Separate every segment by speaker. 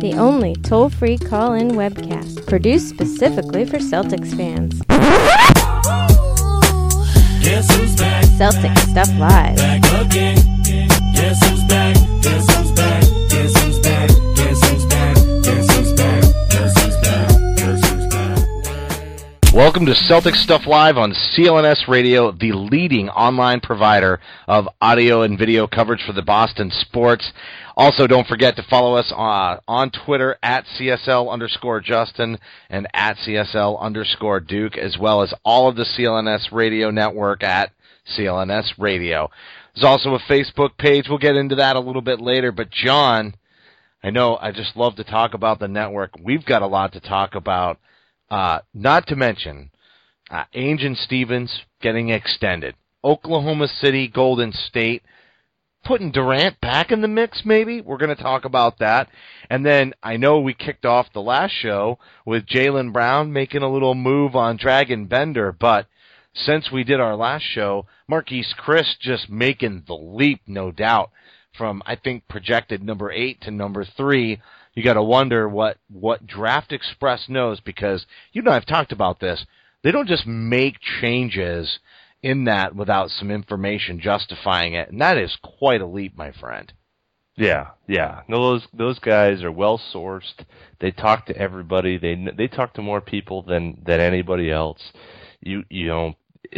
Speaker 1: The only toll free call in webcast produced specifically for Celtics fans.
Speaker 2: Guess who's back?
Speaker 1: Celtic Stuff Live.
Speaker 3: Welcome to Celtic Stuff Live on CLNS Radio, the leading online provider of audio and video coverage for the Boston sports. Also, don't forget to follow us uh, on Twitter at CSL underscore Justin and at CSL underscore Duke, as well as all of the CLNS Radio network at CLNS Radio. There's also a Facebook page. We'll get into that a little bit later. But, John, I know I just love to talk about the network. We've got a lot to talk about. Uh, not to mention, uh, Ainge and Stevens getting extended. Oklahoma City, Golden State, putting Durant back in the mix, maybe. We're going to talk about that. And then I know we kicked off the last show with Jaylen Brown making a little move on Dragan Bender, but since we did our last show, Marquese Chriss just making the leap, no doubt, from I think projected number eight to number three you got to wonder what what Draft Express knows because you know I've talked about this. They don't just make changes in that without some information justifying it, and that is quite a leap, my friend.
Speaker 4: Yeah, yeah. No, those those guys are well sourced. They talk to everybody. They they talk to more people than than anybody else. You you know,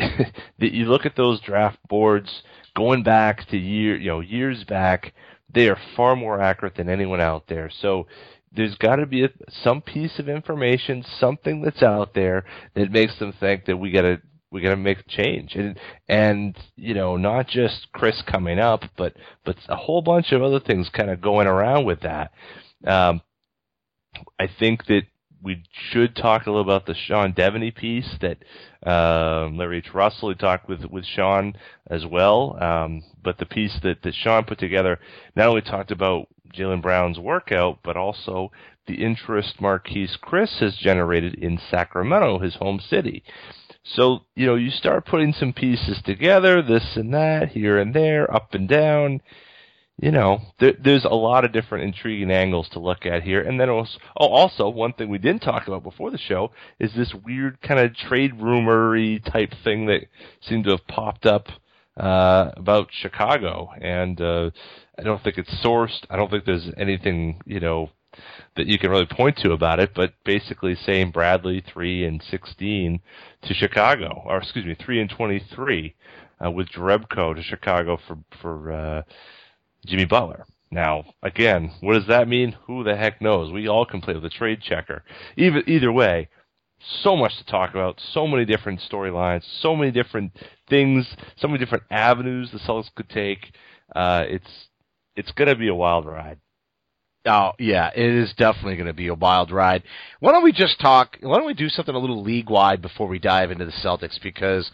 Speaker 4: you look at those draft boards going back to year you know years back. They are far more accurate than anyone out there. So there's got to be a, some piece of information, something that's out there that makes them think that we got to we got to make a change, and and you know not just Chriss coming up, but but a whole bunch of other things kind of going around with that. Um, I think that we should talk a little about the Sean Deveney piece that um, Larry H. Russell talked with with Sean as well. Um, but the piece that, that Sean put together not only talked about Jaylen Brown's workout, but also the interest Marquese Chriss has generated in Sacramento, his home city. So, you know, you start putting some pieces together, this and that, here and there, up and down. You know, there, there's a lot of different intriguing angles to look at here. And then also, oh, also, one thing we didn't talk about before the show is this weird kind of trade rumory type thing that seemed to have popped up uh, about Chicago. And uh, I don't think it's sourced. I don't think there's anything, you know, that you can really point to about it, but basically saying Bradley three and sixteen to Chicago, or excuse me, three and twenty three uh, with Jerebko to Chicago for for uh, Jimmy Butler. Now, again, what does that mean? Who the heck knows? We all can play with a trade checker. Either either way, so much to talk about, so many different storylines, so many different things, so many different avenues the Celtics could take. Uh, it's it's going to be a wild ride.
Speaker 3: Oh yeah, it is definitely going to be a wild ride. Why don't we just talk? Why don't we do something a little league wide before we dive into the Celtics? Because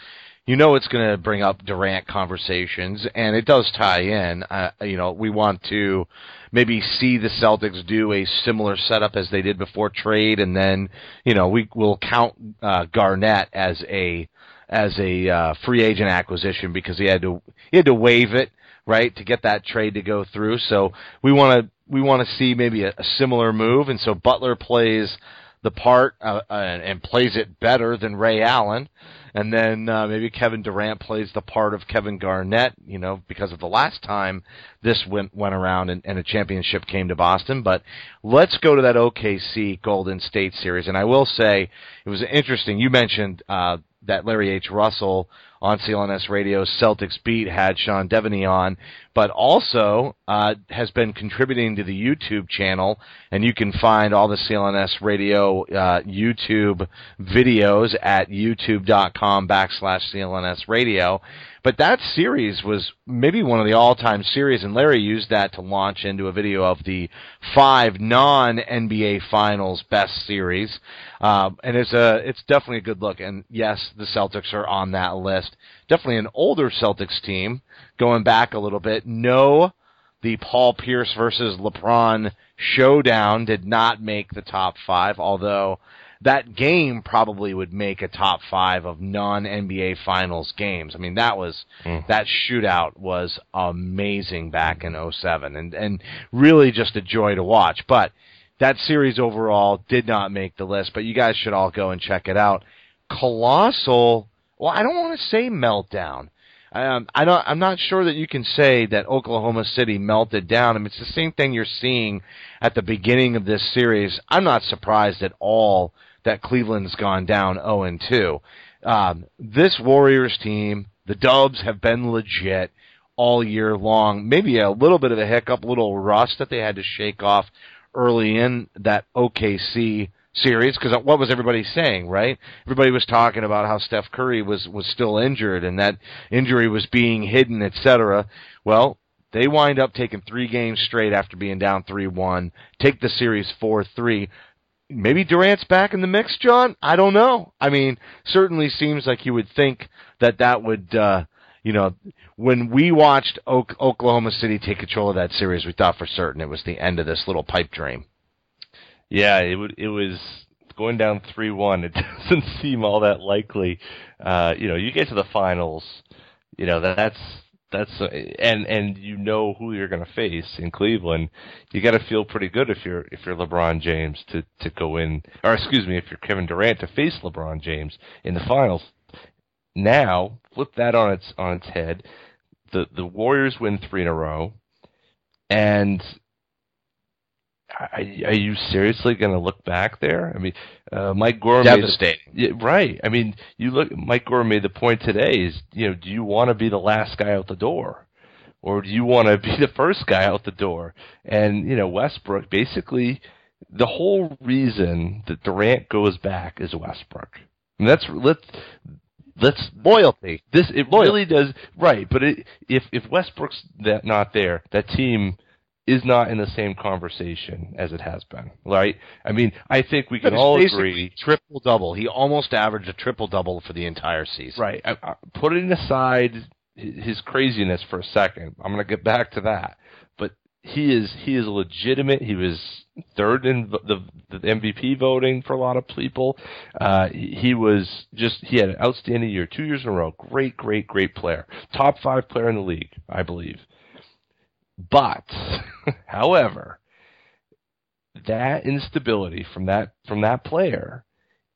Speaker 3: you know it's going to bring up Durant conversations, and it does tie in. Uh, you know, we want to maybe see the Celtics do a similar setup as they did before trade, and then you know we will count uh, Garnett as a as a uh, free agent acquisition because he had to he had to waive it right to get that trade to go through. So we want to we want to see maybe a, a similar move, and so Butler plays the part uh, and, and plays it better than Ray Allen. And then uh, maybe Kevin Durant plays the part of Kevin Garnett, you know, because of the last time this went went around and, and a championship came to Boston. But let's go to that OKC Golden State series, and I will say it was interesting. You mentioned uh, that Larry H. Russell on CLNS Radio, Celtics Beat had Sean Deveney on, but also uh, has been contributing to the YouTube channel, and you can find all the CLNS Radio uh, YouTube videos at youtube.com backslash CLNS Radio. But that series was maybe one of the all-time series, and Larry used that to launch into a video of the five non-NBA Finals best series. Um, and it's a it's definitely a good look. And yes, the Celtics are on that list. Definitely an older Celtics team, going back a little bit. No, the Paul Pierce versus LeBron showdown did not make the top five, although that game probably would make a top five of non NBA Finals games. I mean, that was hmm. that shootout was amazing back in 07 and and really just a joy to watch. But that series overall did not make the list. But you guys should all go and check it out. Colossal. Well, I don't want to say meltdown. Um, I don't, I'm not sure that you can say that Oklahoma City melted down. I mean, it's the same thing you're seeing at the beginning of this series. I'm not surprised at all that Cleveland's gone down 0 and 2. Um, this Warriors team, the Dubs have been legit all year long. Maybe a little bit of a hiccup, a little rust that they had to shake off early in that OKC series because what was everybody saying, right? Everybody was talking about how Steph Curry was was still injured and that injury was being hidden, etc. Well, they wind up taking three games straight after being down three one, take the series four three. Maybe Durant's back in the mix, John. I don't know. I mean, certainly seems like you would think that that would. uh you know, when we watched Oklahoma City take control of that series, we thought for certain it was the end of this little pipe dream.
Speaker 4: Yeah, it would. It was going down three one. It doesn't seem all that likely. Uh, you know, you get to the finals. You know that's that's and and you know who you're going to face in Cleveland. You got to feel pretty good if you're if you're LeBron James to to go in, or excuse me, if you're Kevin Durant to face LeBron James in the finals. Now flip that on its on its head. The the Warriors win three in a row, and are, are you seriously going to look back there? I mean, uh, Mike Gore made the-
Speaker 3: Devastating.
Speaker 4: yeah, right. I mean, you look. Mike Gore made the point today. Is you know, do you want to be the last guy out the door, or do you want to be the first guy out the door? And you know, Westbrook basically the whole reason that Durant goes back is Westbrook. And that's let's let's
Speaker 3: Loyalty.
Speaker 4: this it really does right. But it, if if Westbrook's that not there, that team is not in the same conversation as it has been. Right? I mean, I think we can all agree.
Speaker 3: triple double. He almost averaged a triple double for the entire season.
Speaker 4: Right. I, I, putting aside his craziness for a second, I'm going to get back to that. But he is he is legitimate. He was third in the, the MVP voting for a lot of people. Uh, he he was just he had an outstanding year, two years in a row. Great, great, great player. Top five player in the league, I believe. But, however, that instability from that from that player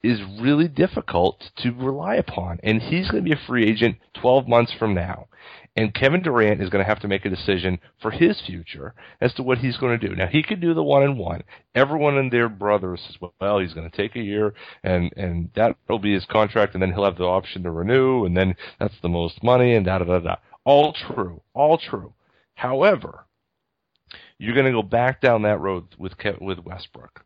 Speaker 4: is really difficult to rely upon. And he's going to be a free agent 12 months from now. And Kevin Durant is going to have to make a decision for his future as to what he's going to do. Now, he could do the one and one. Everyone and their brother says, well, he's going to take a year and, and that'll be his contract and then he'll have the option to renew and then that's the most money and da da da da. All true. All true. However, you're going to go back down that road with with Westbrook.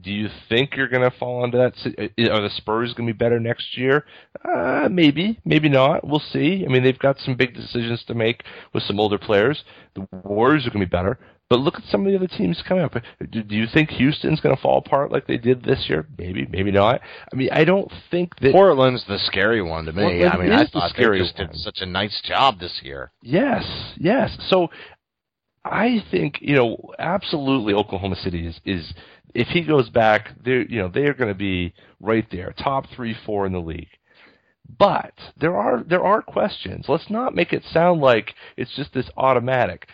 Speaker 4: Do you think you're going to fall into that? Are the Spurs going to be better next year? Uh, maybe, maybe not. We'll see. I mean, they've got some big decisions to make with some older players. The Warriors are going to be better. But look at some of the other teams coming up. Do, do you think Houston's going to fall apart like they did this year? Maybe, maybe not. I mean, I don't think that.
Speaker 3: Portland's the scary one to me.
Speaker 4: Portland
Speaker 3: I mean, I
Speaker 4: is the
Speaker 3: thought they just
Speaker 4: one.
Speaker 3: did such a nice job this year.
Speaker 4: Yes, yes. So I think you know absolutely Oklahoma City is is if he goes back, they're you know they are going to be right there, top three, four in the league. But there are there are questions. Let's not make it sound like it's just this automatic.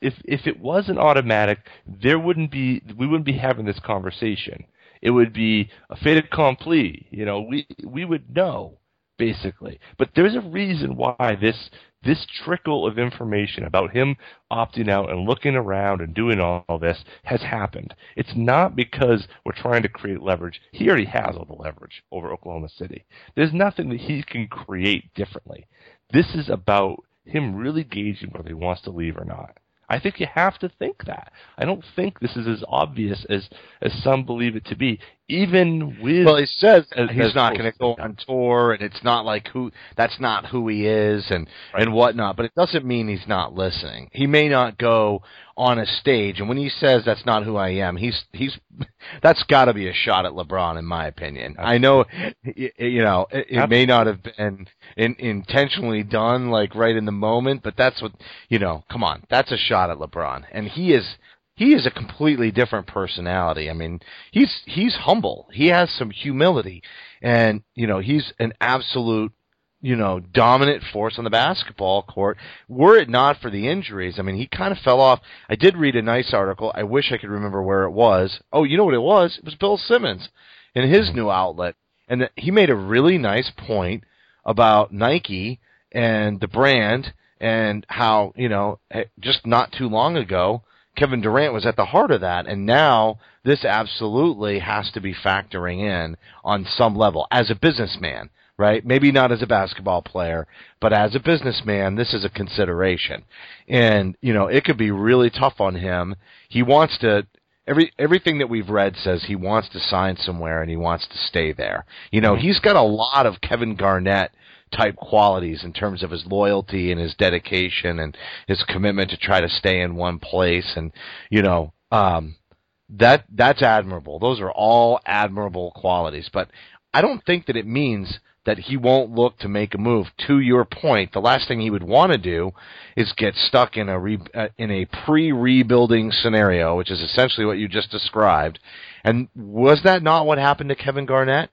Speaker 4: If if it wasn't automatic, there wouldn't be we wouldn't be having this conversation. It would be a fait accompli. You know, we we would know basically. But there's a reason why this this trickle of information about him opting out and looking around and doing all, all this has happened. It's not because we're trying to create leverage. He already has all the leverage over Oklahoma City. There's nothing that he can create differently. This is about him really gauging whether he wants to leave or not. I think you have to think that. I don't think this is as obvious as as some believe it to be. Even with
Speaker 3: Well, he says he's not going to go on tour, and it's not like who that's not who he is, and and whatnot. But it doesn't mean he's not listening. He may not go on a stage, and when he says that's not who I am, he's he's that's got to be a shot at LeBron, in my opinion. I know, you know, it, it may not have been in, intentionally done like right in the moment, but that's what you know. Come on, that's a shot at LeBron, and he is he is a completely different personality. I mean, he's he's humble. He has some humility, and you know, he's an absolute you know dominant force on the basketball court. Were it not for the injuries, I mean, he kind of fell off. I did read a nice article. I wish I could remember where it was. Oh, you know what it was? It was Bill Simmons in his new outlet, and that he made a really nice point about Nike and the brand and how you know eh, just not too long ago Kevin Durant was at the heart of that, and now this absolutely has to be factoring in on some level as a businessman, right? Maybe not as a basketball player, but as a businessman, this is a consideration. And, you know, it could be really tough on him. He wants to every everything that we've read says he wants to sign somewhere and he wants to stay there. You know, mm-hmm. he's got a lot of Kevin Garnett type qualities in terms of his loyalty and his dedication and his commitment to try to stay in one place. And you know um that that's admirable. Those are all admirable qualities. But i don't think that it means that he won't look to make a move. To your point the last thing he would want to do is get stuck in a re, uh, in a pre-rebuilding scenario which is essentially what you just described. And was that not what happened to Kevin Garnett?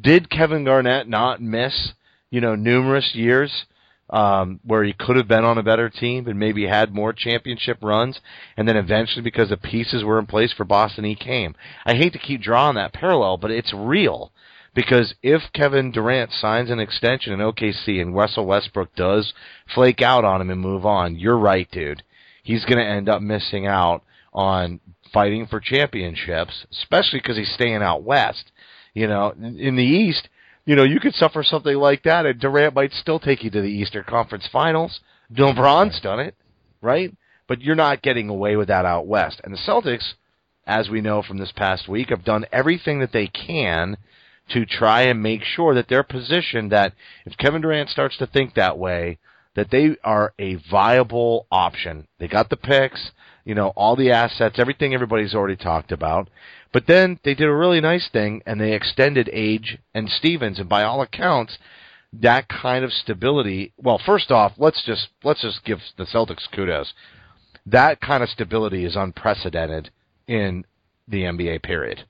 Speaker 3: Did Kevin Garnett not miss you know, numerous years um, where he could have been on a better team and maybe had more championship runs, and then eventually, because the pieces were in place for Boston, he came. I hate to keep drawing that parallel, but it's real. Because if Kevin Durant signs an extension in OKC and Russell Westbrook does flake out on him and move on, you're right, dude. He's going to end up missing out on fighting for championships, especially because he's staying out west. You know, in the East, you know, you could suffer something like that, and Durant might still take you to the Eastern Conference Finals. LeBron's done it, right? But you're not getting away with that out west. And the Celtics, as we know from this past week, have done everything that they can to try and make sure that they're positioned that if Kevin Durant starts to think that way, that they are a viable option. They got the picks, you know, all the assets, everything everybody's already talked about. But then they did a really nice thing and they extended Ainge and Stevens and by all accounts that kind of stability well first off let's just let's just give the Celtics kudos. That kind of stability is unprecedented in the NBA period.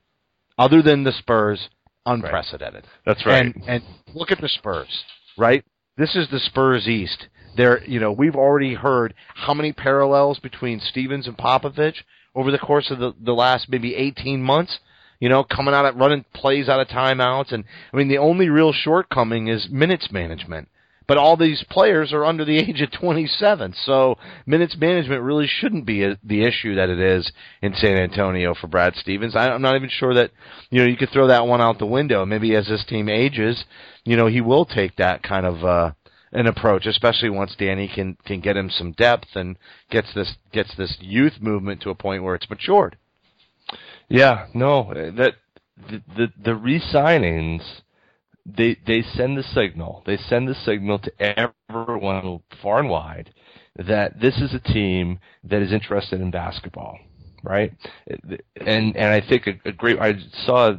Speaker 3: Other than the Spurs, unprecedented.
Speaker 4: That's right.
Speaker 3: And and look at the Spurs, right? This is the Spurs East. There, you know, we've already heard how many parallels between Stevens and Popovich over the course of the, the last maybe 18 months. You know, coming out at running plays out of timeouts, and I mean the only real shortcoming is minutes management. But all these players are under the age of 27, so minutes management really shouldn't be a, the issue that it is in San Antonio for Brad Stevens. I, I'm not even sure that you know you could throw that one out the window. Maybe as this team ages, you know he will take that kind of uh, an approach, especially once Danny can can get him some depth and gets this gets this youth movement to a point where it's matured.
Speaker 4: Yeah, no, that the the, the re-signings they they send the signal. They send the signal to everyone far and wide that this is a team that is interested in basketball, right? And and I think a, a great I saw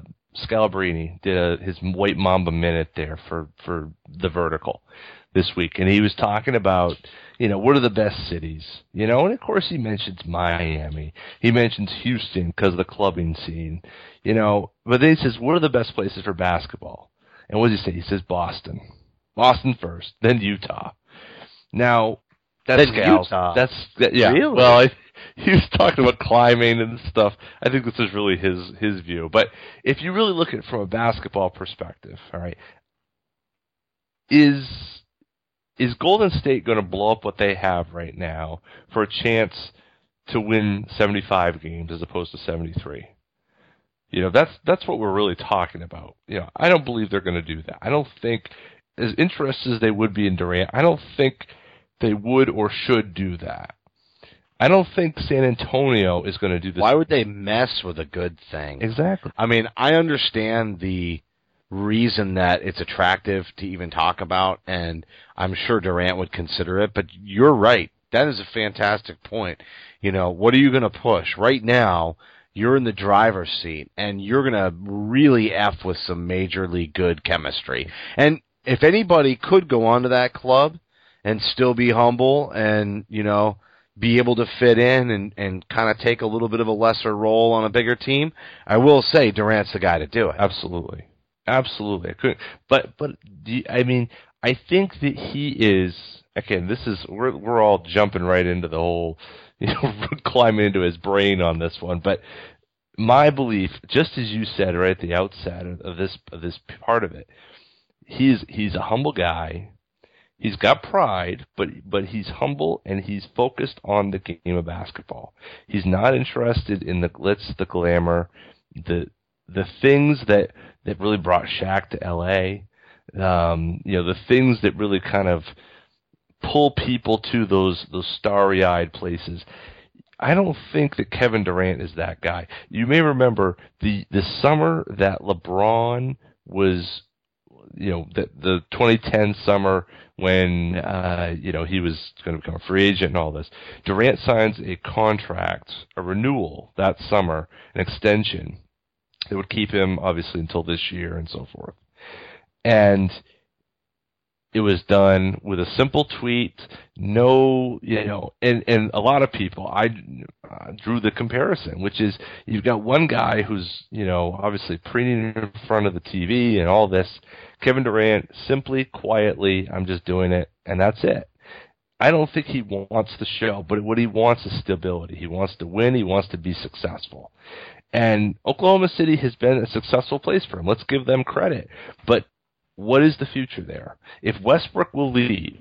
Speaker 4: Scalabrine did a, his White Mamba minute there for for the vertical this week, and he was talking about you know what are the best cities, you know, and of course he mentions Miami, he mentions Houston because of the clubbing scene, you know, but then he says what are the best places for basketball, and what does he say? He says Boston, Boston first, then Utah. Now that's
Speaker 3: Then. Utah.
Speaker 4: That's that, yeah.
Speaker 3: Really?
Speaker 4: Well, I, he was talking about climbing and stuff. I think this is really his his view. But if you really look at it from a basketball perspective, all right, is is Golden State going to blow up what they have right now for a chance to win 75 games as opposed to 73? You know, that's that's what we're really talking about. You know, I don't believe they're going to do that. I don't think as interested as they would be in Durant, I don't think they would or should do that. I don't think San Antonio is going to do this.
Speaker 3: Why would they mess with a good thing?
Speaker 4: Exactly.
Speaker 3: I mean, I understand the reason that it's attractive to even talk about, and I'm sure Durant would consider it, but you're right. That is a fantastic point. You know, what are you going to push? Right now, you're in the driver's seat, and you're going to really F with some majorly good chemistry. And if anybody could go onto that club and still be humble and, you know, be able to fit in and, and kind of take a little bit of a lesser role on a bigger team, I will say Durant's the guy to do it.
Speaker 4: Absolutely, absolutely. I couldn't, but but you- I mean, I think that he is again. This is we're we're all jumping right into the whole, you know, climbing into his brain on this one. But my belief, just as you said right at the outset of, this of this part of it, he's he's a humble guy. He's got pride, but but he's humble and he's focused on the game of basketball. He's not interested in the glitz, the glamour, the the things that that really brought Shaq to L.A. Um, you know, the things that really kind of pull people to those those starry-eyed places. I don't think that Kevin Durant is that guy. You may remember the the summer that LeBron was, you know, the the 2010 summer when uh, you know he was going to become a free agent and all this. Durant signs a contract, a renewal that summer, an extension that would keep him obviously until this year and so forth. And it was done with a simple tweet, no, you know, and and a lot of people I uh, drew the comparison, which is you've got one guy who's you know obviously preening in front of the TV and all this. Kevin Durant simply, quietly, I'm just doing it, and that's it. I don't think he wants the show, but what he wants is stability. He wants to win. He wants to be successful. And Oklahoma City has been a successful place for him. Let's give them credit. But what is the future there? If Westbrook will leave,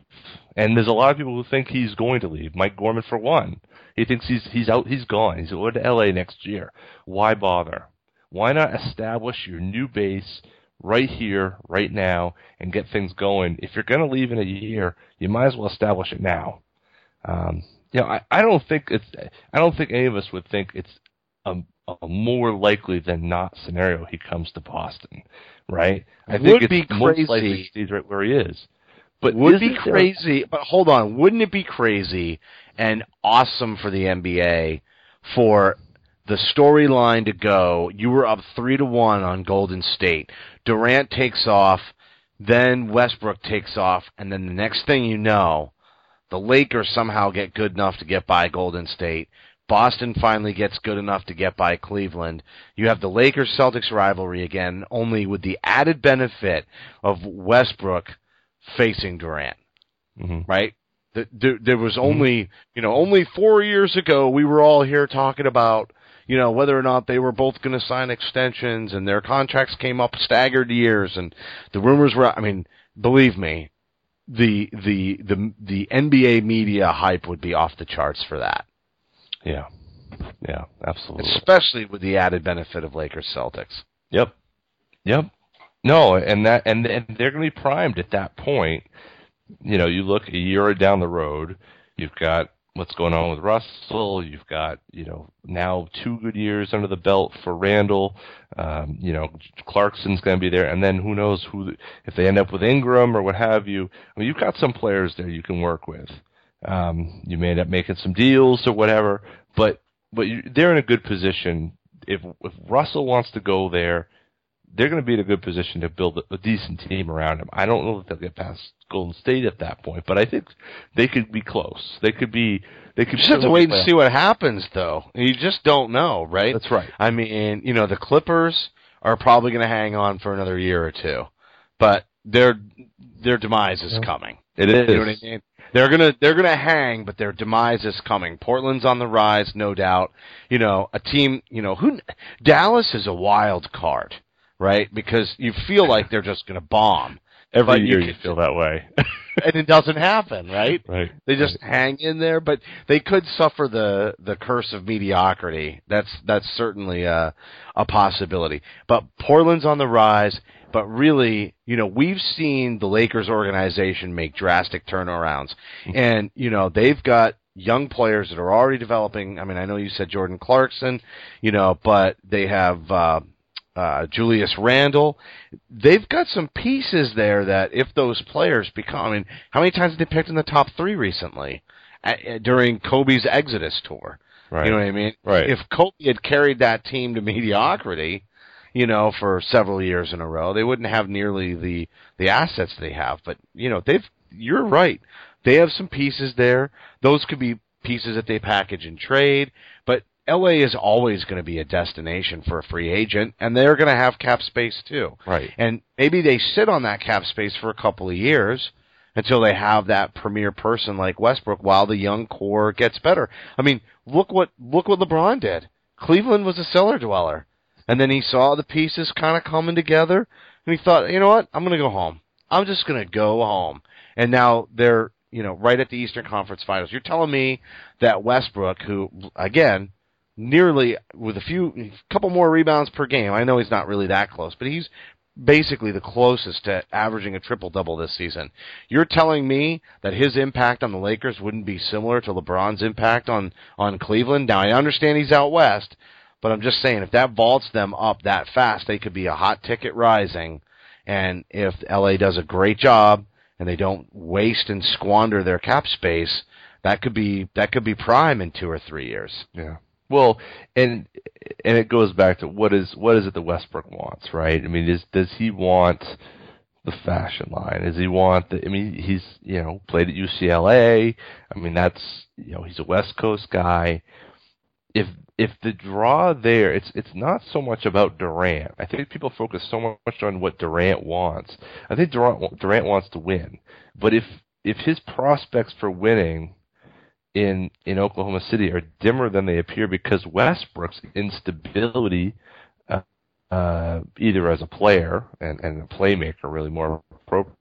Speaker 4: and there's a lot of people who think he's going to leave, Mike Gorman for one, he thinks he's he's out, he's gone. He's going to LA next year. Why bother? Why not establish your new base right here, right now, and get things going? If you're going to leave in a year, you might as well establish it now. Um, you know, I, I don't think it's I don't think any of us would think it's a, a more likely than not scenario he comes to Boston, right? I
Speaker 3: Would
Speaker 4: think it's
Speaker 3: be
Speaker 4: most
Speaker 3: crazy.
Speaker 4: likely he stays right where he is. But
Speaker 3: would be
Speaker 4: isn't there-
Speaker 3: crazy. But hold on, wouldn't it be crazy and awesome for the NBA for the storyline to go? You were up three to one on Golden State. Durant takes off, then Westbrook takes off, and then the next thing you know, the Lakers somehow get good enough to get by Golden State. Boston finally gets good enough to get by Cleveland. You have the Lakers Celtics rivalry again, only with the added benefit of Westbrook facing Durant,
Speaker 4: Mhm.
Speaker 3: right? Th- There, there was only, you know, only four years ago we were all here talking about, you know, whether or not they were both going to sign extensions and their contracts came up staggered years and the rumors were, I mean, believe me, the, the, the, the NBA media hype would be off the charts for that,
Speaker 4: Yeah, yeah, absolutely.
Speaker 3: especially with the added benefit of Lakers Celtics.
Speaker 4: Yep. Yep. No, and that and and they're going to be primed at that point. You know, you look a year down the road, you've got what's going on with Russell. You've got you know now two good years under the belt for Randle. Um, you know Clarkson's going to be there, and then who knows who if they end up with Ingram or what have you. I mean, you've got some players there you can work with. Um, you may end up making some deals or whatever, but but you, they're in a good position. If if Russell wants to go there, they're going to be in a good position to build a, a decent team around him. I don't know if they'll get past Golden State at that point, but I think they could be close. They could be. They could
Speaker 3: You just have to wait and see what happens, though. You just don't know, right?
Speaker 4: That's right.
Speaker 3: I mean, you know, the Clippers are probably going to hang on for another year or two, but their their demise is coming.
Speaker 4: It is.
Speaker 3: You know what I mean? They're gonna they're gonna hang, but their demise is coming. Portland's on the rise, no doubt. You know, a team. You know, who Dallas is a wild card, right? Because you feel like they're just gonna bomb.
Speaker 4: Every
Speaker 3: But you
Speaker 4: year you,
Speaker 3: could-
Speaker 4: feel that way.
Speaker 3: and it doesn't happen, right?
Speaker 4: right.
Speaker 3: They just hang in there, but they could suffer the the curse of mediocrity. That's that's certainly a a possibility. But Portland's on the rise. But really, you know, we've seen the Lakers organization make drastic turnarounds, and you know they've got young players that are already developing. I mean, I know you said Jordan Clarkson, you know, but they have. Uh, uh, Julius Randle. They've got some pieces there that if those players become, I mean, how many times have they picked in the top three recently uh, during Kobe's Exodus tour?
Speaker 4: Right.
Speaker 3: You know what I mean?
Speaker 4: Right.
Speaker 3: If Kobe had carried that team to mediocrity, you know, for several years in a row, they wouldn't have nearly the the assets they have. But you know, they've. You're right. They have some pieces there. Those could be pieces that they package and trade. But LA is always going to be a destination for a free agent, and they're going to have cap space too.
Speaker 4: Right.
Speaker 3: And maybe they sit on that cap space for a couple of years until they have that premier person like Westbrook while the young core gets better. I mean, look what look what LeBron did. Cleveland was a cellar dweller. And then he saw the pieces kind of coming together and he thought, "You know what? I'm going to go home. I'm just going to go home." And now they're, you know, right at the Eastern Conference Finals. You're telling me that Westbrook who again, nearly with a few couple more rebounds per game. I know he's not really that close, but he's basically the closest to averaging a triple double this season. You're telling me that his impact on the Lakers wouldn't be similar to LeBron's impact on on Cleveland? Now I understand he's out west, but I'm just saying if that vaults them up that fast, they could be a hot ticket rising. And if LA does a great job and they don't waste and squander their cap space, that could be that could be prime in 2 or 3 years.
Speaker 4: Yeah. Well, and and it goes back to what is what is it that Westbrook wants, right? I mean, is does he want the fashion line? Does he want the? I mean, he's you know played at UCLA. I mean, that's you know he's a West Coast guy. If if the draw there, it's it's not so much about Durant. I think people focus so much on what Durant wants. I think Durant Durant wants to win, but if if his prospects for winning in in Oklahoma City are dimmer than they appear because Westbrook's instability, uh, uh, either as a player and, and a playmaker, really more appropriately,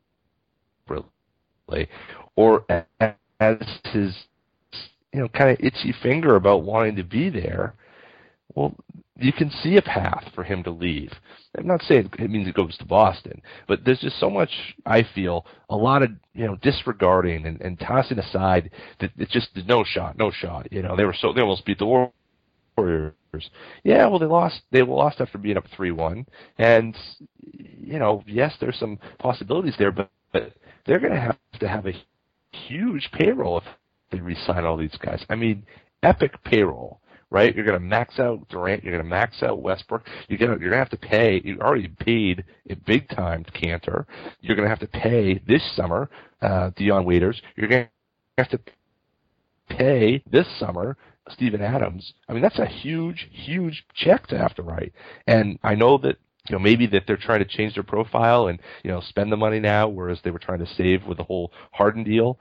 Speaker 4: or as his you know kind of itchy finger about wanting to be there. Well, you can see a path for him to leave. I'm not saying it means he goes to Boston, but there's just so much I feel a lot of you know disregarding and, and tossing aside that it's just no shot, no shot. You know they were so they almost beat the Warriors. Yeah, well they lost they lost after being up three one, and you know yes there's some possibilities there, but, but they're going to have to have a huge payroll if they re-sign all these guys. I mean epic payroll right? You're going to max out Durant. You're going to max out Westbrook. You're going to you're going to have to pay. You already paid a big time Kanter. You're going to have to pay this summer uh, Dion Waiters. You're going to have to pay this summer Steven Adams. I mean, that's a huge, huge check to have to write. And I know that you know maybe that they're trying to change their profile and you know spend the money now, whereas they were trying to save with the whole Harden deal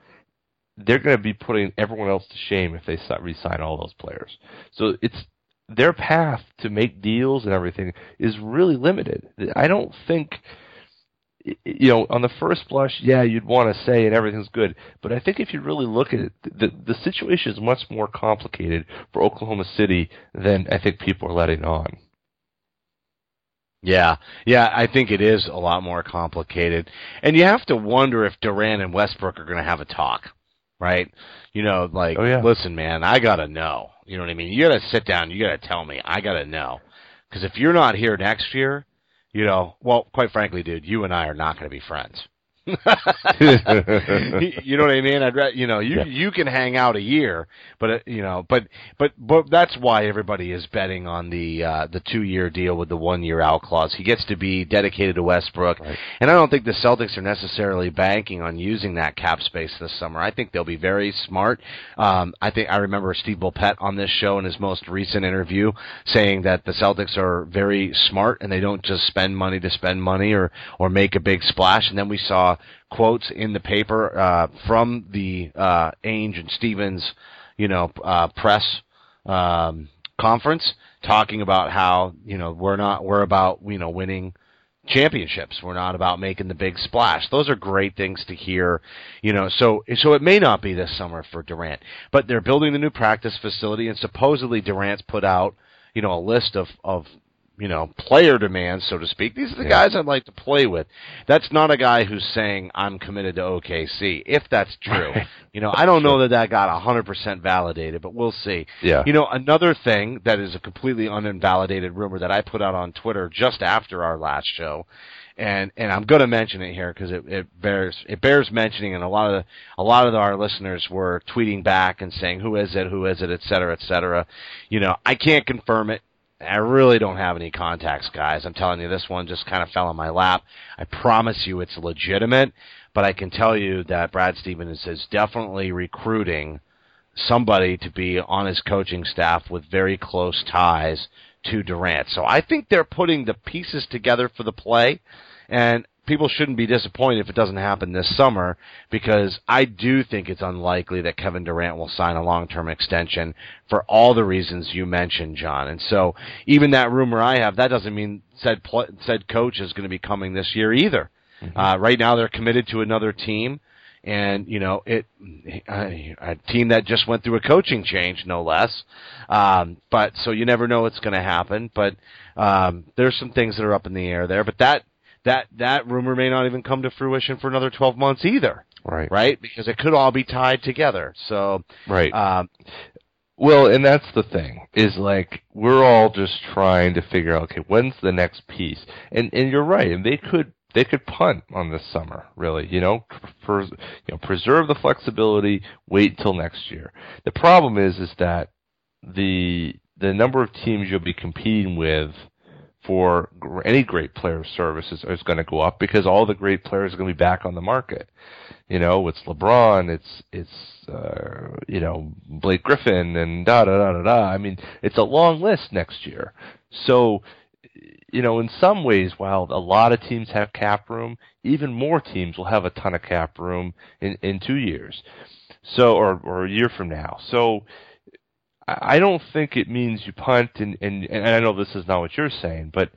Speaker 4: they're going to be putting everyone else to shame if they si- re-sign all those players. So it's their path to make deals and everything is really limited. I don't think you know on the first blush, yeah, you'd want to say and everything's good, but I think if you really look at it, the the situation is much more complicated for Oklahoma City than I think people are letting on.
Speaker 3: Yeah, yeah, I think it is a lot more complicated, and you have to wonder if Durant and Westbrook are going to have a talk, right? You know, like,
Speaker 4: Oh, yeah.
Speaker 3: listen, man, I gotta know. You know what I mean? You gotta sit down. You gotta tell me. I gotta know, because if you're not here next year, you know, well, quite frankly, dude, you and I are not going to be friends. you know what I mean? I'd ra- you know you
Speaker 4: Yeah.
Speaker 3: you can hang out a year, but uh, you know, but but but that's why everybody is betting on the uh, the two year deal with the one year out clause. He gets to be dedicated to Westbrook,
Speaker 4: Right.
Speaker 3: and I don't think the Celtics are necessarily banking on using that cap space this summer. I think they'll be very smart. Um, I think I remember Steve Bulpett on this show in his most recent interview saying that the Celtics are very smart and they don't just spend money to spend money or or make a big splash. And then we saw quotes in the paper uh, from the uh, Ainge and Stevens, you know, uh, press um, conference talking about how you know we're not we're about you know winning championships. We're not about making the big splash. Those are great things to hear, you know. So so it may not be this summer for Durant, but they're building the new practice facility, and supposedly Durant's put out, you know, a list of of you know player demands, so to speak. These are the
Speaker 4: Yeah.
Speaker 3: guys I'd like to play with. That's not a guy who's saying I'm committed to OKC. If that's true, you know, I don't know that that got 100% validated, but we'll see.
Speaker 4: Yeah.
Speaker 3: You know, another thing that is a completely uninvalidated rumor that I put out on Twitter just after our last show, and and I'm going to mention it here because it, it bears it bears mentioning, and a lot of the, a lot of our listeners were tweeting back and saying who is it, who is it, et cetera, et cetera. You know, I can't confirm it. I really don't have any contacts, guys. I'm telling you, this one just kind of fell in my lap. I promise you, it's legitimate, but I can tell you that Brad Stevens is definitely recruiting somebody to be on his coaching staff with very close ties to Durant. So I think they're putting the pieces together for the play, and people shouldn't be disappointed if it doesn't happen this summer because I do think it's unlikely that Kevin Durant will sign a long-term extension for all the reasons you mentioned, John. And so even that rumor I have, that doesn't mean said pl- said coach is going to be coming this year either. Uh, right now they're committed to another team and you know it a a team that just went through a coaching change no less um but so you never know what's going to happen but um there's some things that are up in the air there but that that that rumor may not even come to fruition for another 12 months either
Speaker 4: Right.
Speaker 3: right because it could all be tied together so
Speaker 4: Right.
Speaker 3: um
Speaker 4: Well, and that's the thing is like we're all just trying to figure out okay, when's the next piece? And and you're right, and they could they could punt on this summer, really. You know, for you know, preserve the flexibility, wait till next year. The problem is is that the the number of teams you'll be competing with for any great player services is going to go up because all the great players are going to be back on the market. You know, it's LeBron, it's it's uh, you know Blake Griffin, and da da da da da. I mean, it's a long list next year. So, you know, in some ways, while a lot of teams have cap room, even more teams will have a ton of cap room in in two years. So, or or a year from now. So, I don't think it means you punt, and, and, and I know this is not what you're saying, but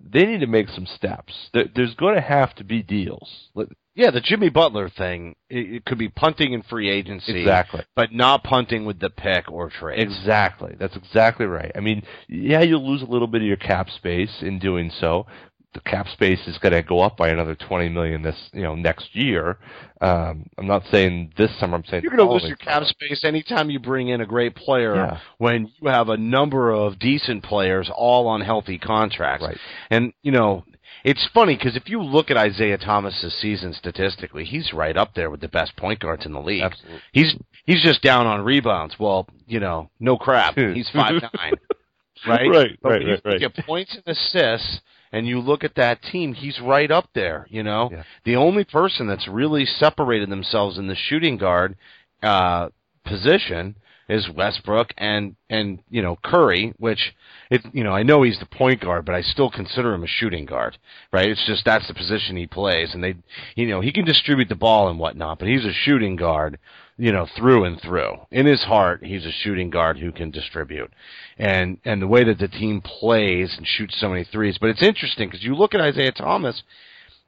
Speaker 4: they need to make some steps. There, there's going to have to be deals.
Speaker 3: Yeah the Jimmy Butler thing it, it could be punting in free agency
Speaker 4: Exactly.
Speaker 3: but not punting with the pick or trade
Speaker 4: Exactly. That's exactly right. I mean, yeah, you'll lose a little bit of your cap space in doing so. The cap space is going to go up by another 20 million this, you know, next year. Um, I'm not saying this summer. I'm saying
Speaker 3: You're going to lose your cap space anytime you bring in a great player
Speaker 4: Yeah.
Speaker 3: when you have a number of decent players all on healthy contracts.
Speaker 4: Right.
Speaker 3: And, you know, it's funny because if you look at Isaiah Thomas's season statistically, he's right up there with the best point guards in the league.
Speaker 4: Absolutely.
Speaker 3: He's he's just down on rebounds. Well, you know, no crap. He's five nine, right?
Speaker 4: Right,
Speaker 3: But
Speaker 4: right, right, right.
Speaker 3: points and assists, and you look at that team, he's right up there. You know,
Speaker 4: Yeah.
Speaker 3: the only person that's really separated themselves in the shooting guard uh, position is Westbrook and and you know Curry, which it you know I know he's the point guard, but I still consider him a shooting guard, right? It's just that's the position he plays, and they you know he can distribute the ball and whatnot, but he's a shooting guard, you know through and through. In his heart, he's a shooting guard who can distribute, and and the way that the team plays and shoots so many threes. But it's interesting because you look at Isaiah Thomas,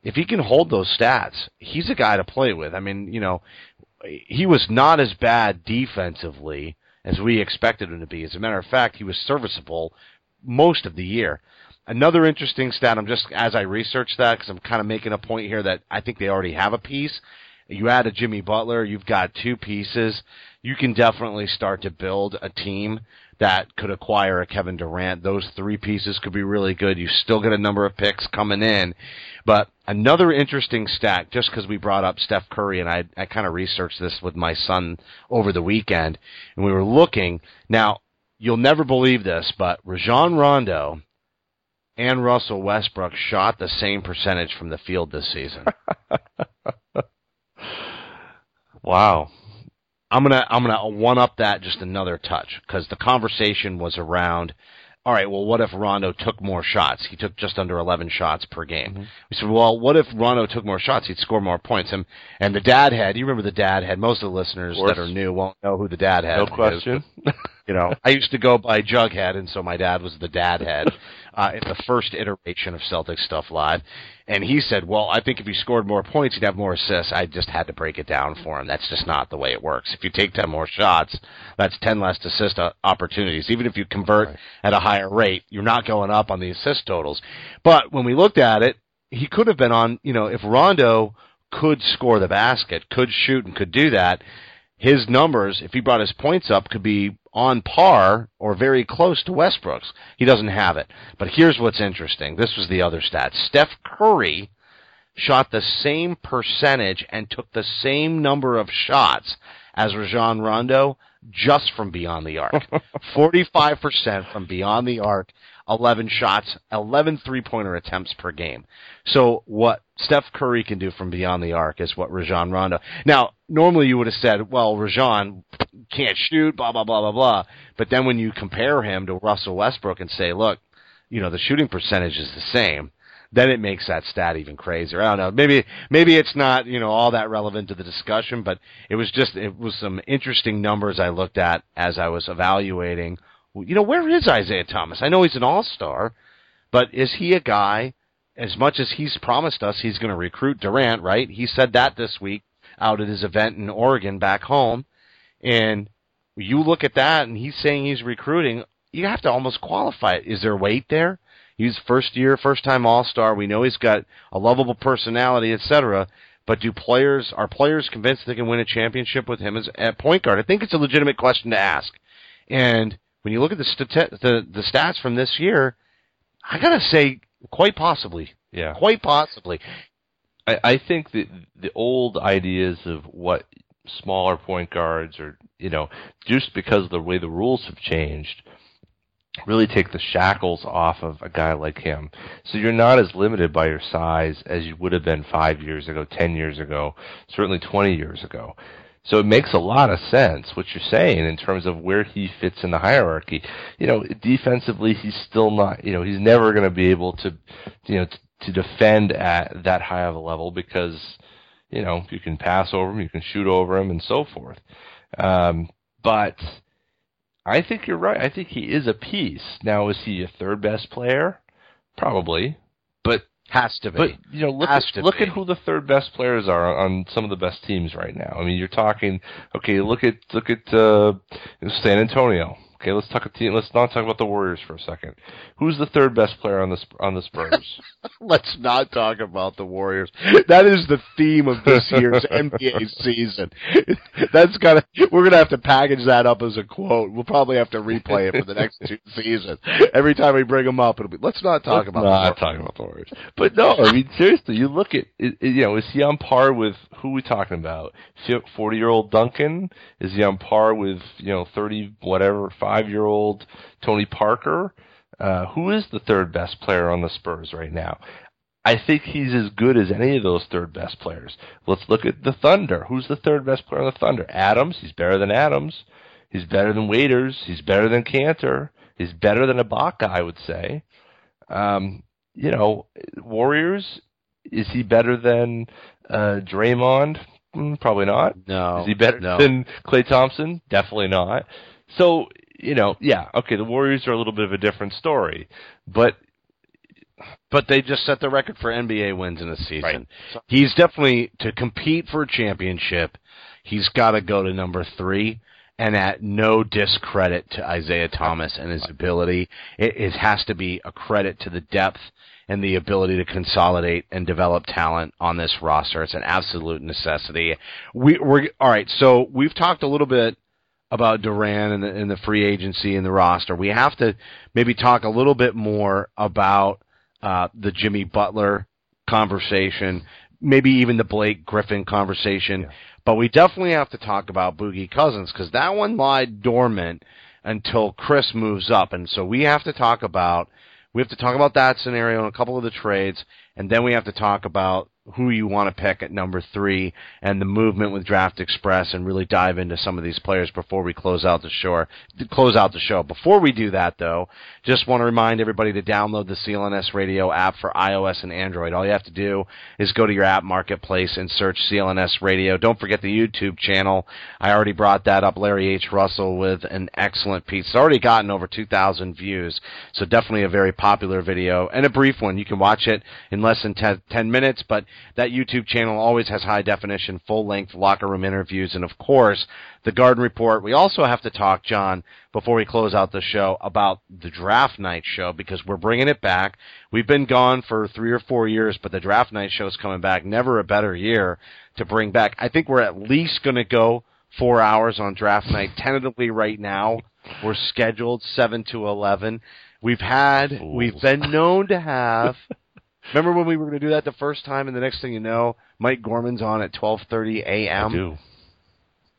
Speaker 3: if he can hold those stats, he's a guy to play with. I mean, you know, he was not as bad defensively as we expected him to be. As a matter of fact, he was serviceable most of the year. Another interesting stat, I'm just, as I researched that, because I'm kind of making a point here that I think they already have a piece. You add a Jimmy Butler, you've got two pieces. You can definitely start to build a team that could acquire a Kevin Durant. Those three pieces could be really good. You still get a number of picks coming in. But another interesting stat, just because we brought up Steph Curry, and I, I kind of researched this with my son over the weekend, and we were looking. Now, you'll never believe this, but Rajon Rondo and Russell Westbrook shot the same percentage from the field this season.
Speaker 4: Wow.
Speaker 3: I'm gonna I'm gonna one up that just another touch because the conversation was around. All right, well, what if Rondo took more shots? He took just under 11 shots per game.
Speaker 4: Mm-hmm.
Speaker 3: We said, well, what if Rondo took more shots? He'd score more points. And and the dad head. You remember the dad head? Most of the listeners
Speaker 4: Of
Speaker 3: that are new won't know who the dad head.
Speaker 4: No
Speaker 3: is.
Speaker 4: question.
Speaker 3: You know, I used to go by Jughead, and so my dad was the dad head uh, in the first iteration of Celtic Stuff Live. And he said, "Well, I think if he scored more points, he'd have more assists." I just had to break it down for him. That's just not the way it works. If you take ten more shots, that's ten less assist uh, opportunities. Even if you convert at a higher rate, you're not going up on the assist totals. But when we looked at it, he could have been on. You know, if Rondo could score the basket, could shoot, and could do that, his numbers, if he brought his points up, could be on par or very close to Westbrook's. He doesn't have it. But here's what's interesting. This was the other stat. Steph Curry shot the same percentage and took the same number of shots as Rajon Rondo just from beyond the arc. 45% from beyond the arc, 11 shots, 11 three-pointer attempts per game. So what Steph Curry can do from beyond the arc is what Rajon Rondo. Now, normally you would have said, well, Rajon can't shoot, blah, blah, blah, blah, blah. But then when you compare him to Russell Westbrook and say, look, you know, the shooting percentage is the same, then it makes that stat even crazier. I don't know. Maybe maybe it's not you know all that relevant to the discussion, but it was just it was some interesting numbers I looked at as I was evaluating. You know, where is Isaiah Thomas? I know he's an all star, but is he a guy? As much as he's promised us, he's going to recruit Durant, right? He said that this week out at his event in Oregon back home, and you look at that, and he's saying he's recruiting. You have to almost qualify it. Is there weight there? He's first year, first time All Star. We know he's got a lovable personality, etc. But do players are players convinced they can win a championship with him as at point guard? I think it's a legitimate question to ask. And when you look at the stati- the the stats from this year, I gotta say, quite possibly,
Speaker 4: Yeah.
Speaker 3: quite possibly.
Speaker 4: I, I think that the old ideas of what smaller point guards or you know just because of the way the rules have changed really take the shackles off of a guy like him. So you're not as limited by your size as you would have been five years ago, ten years ago, certainly twenty years ago. So it makes a lot of sense what you're saying in terms of where he fits in the hierarchy. You know, defensively he's still not, you know, he's never going to be able to, you know, t- to defend at that high of a level because, you know, you can pass over him, you can shoot over him and so forth. Um, but I think you're right. I think he is a piece. Now, is he a third best player? Probably. But
Speaker 3: Has to be.
Speaker 4: but you know, look
Speaker 3: Has
Speaker 4: at, look
Speaker 3: be.
Speaker 4: at who the third best players are on some of the best teams right now. I mean, you're talking. Okay, look at look at uh, San Antonio. Okay, let's talk a team. Let's not talk about the Warriors for a second. Who's the third best player on the on the Spurs?
Speaker 3: Let's not talk about the Warriors. That is the theme of this year's NBA season. That's gotta. We're gonna have to package that up as a quote. We'll probably have to replay it for the next two seasons. Every time we bring them up, it'll be. Let's not talk
Speaker 4: Let's
Speaker 3: about.
Speaker 4: not
Speaker 3: the
Speaker 4: talking about the Warriors. But no, I mean seriously, you look at i- i- you know, is he on par with who are we talking about? Forty year old Duncan? Is he on par with you know thirty whatever five year old Tony Parker? Uh, who is the third best player on the Spurs right now? I think he's as good as any of those third best players. Let's look at the Thunder. Who's the third best player on the Thunder? Adams. He's better than Adams. He's better than Waiters. He's better than Kanter. He's better than Ibaka, I would say. Um, you know, Warriors. Is he better than uh, Draymond? Mm, probably not.
Speaker 3: No.
Speaker 4: Is he better
Speaker 3: no.
Speaker 4: than Klay Thompson? Definitely not. So you know, yeah, okay. The Warriors are a little bit of a different story, but
Speaker 3: But they just set the record for NBA wins in a season.
Speaker 4: Right.
Speaker 3: He's definitely to compete for a championship. He's got to go to number three, and at no discredit to Isaiah Thomas and his ability, it, it has to be a credit to the depth and the ability to consolidate and develop talent on this roster. It's an absolute necessity. We, we're all right. So we've talked a little bit about Durant and the, and the free agency and the roster. We have to maybe talk a little bit more about uh, the Jimmy Butler conversation, maybe even the Blake Griffin conversation. But we definitely have to talk about Boogie Cousins because that one lied dormant until Chriss moves up, and so we have to talk about we have to talk about that scenario and a couple of the trades, and then we have to talk about who you want to pick at number three and the movement with Draft Express and really dive into some of these players before we close out the show. Close out the show. Before we do that, though, just want to remind everybody to download the CLNS Radio app for iOS and Android. All you have to do is go to your app marketplace and search CLNS Radio. Don't forget the YouTube channel. I already brought that up. Larry H. Russell with an excellent piece. It's already gotten over 2,000 views, so definitely a very popular video and a brief one. You can watch it in less than 10, 10 minutes, but that YouTube channel always has high definition, full length locker room interviews, and of course, the Garden Report. We also have to talk, John, before we close out the show, about the draft night show because we're bringing it back. We've been gone for three or four years, but the draft night show is coming back. Never a better year to bring back. I think we're at least going to go four hours on draft night. Tentatively, right now, we're scheduled seven to eleven. We've had,
Speaker 4: Fools.
Speaker 3: we've been known to have. Remember when we were going to do that the first time, and the next thing you know, Mike Gorman's on at twelve thirty a.m.
Speaker 4: do.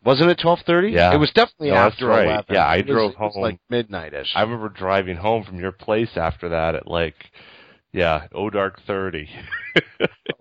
Speaker 3: Wasn't it twelve thirty?
Speaker 4: Yeah.
Speaker 3: it was definitely
Speaker 4: No,
Speaker 3: after
Speaker 4: right.
Speaker 3: eleven.
Speaker 4: Yeah, I
Speaker 3: It was-
Speaker 4: drove
Speaker 3: it was
Speaker 4: home.
Speaker 3: like midnight-ish.
Speaker 4: I remember driving home from your place after that at like, yeah, oh dark thirty.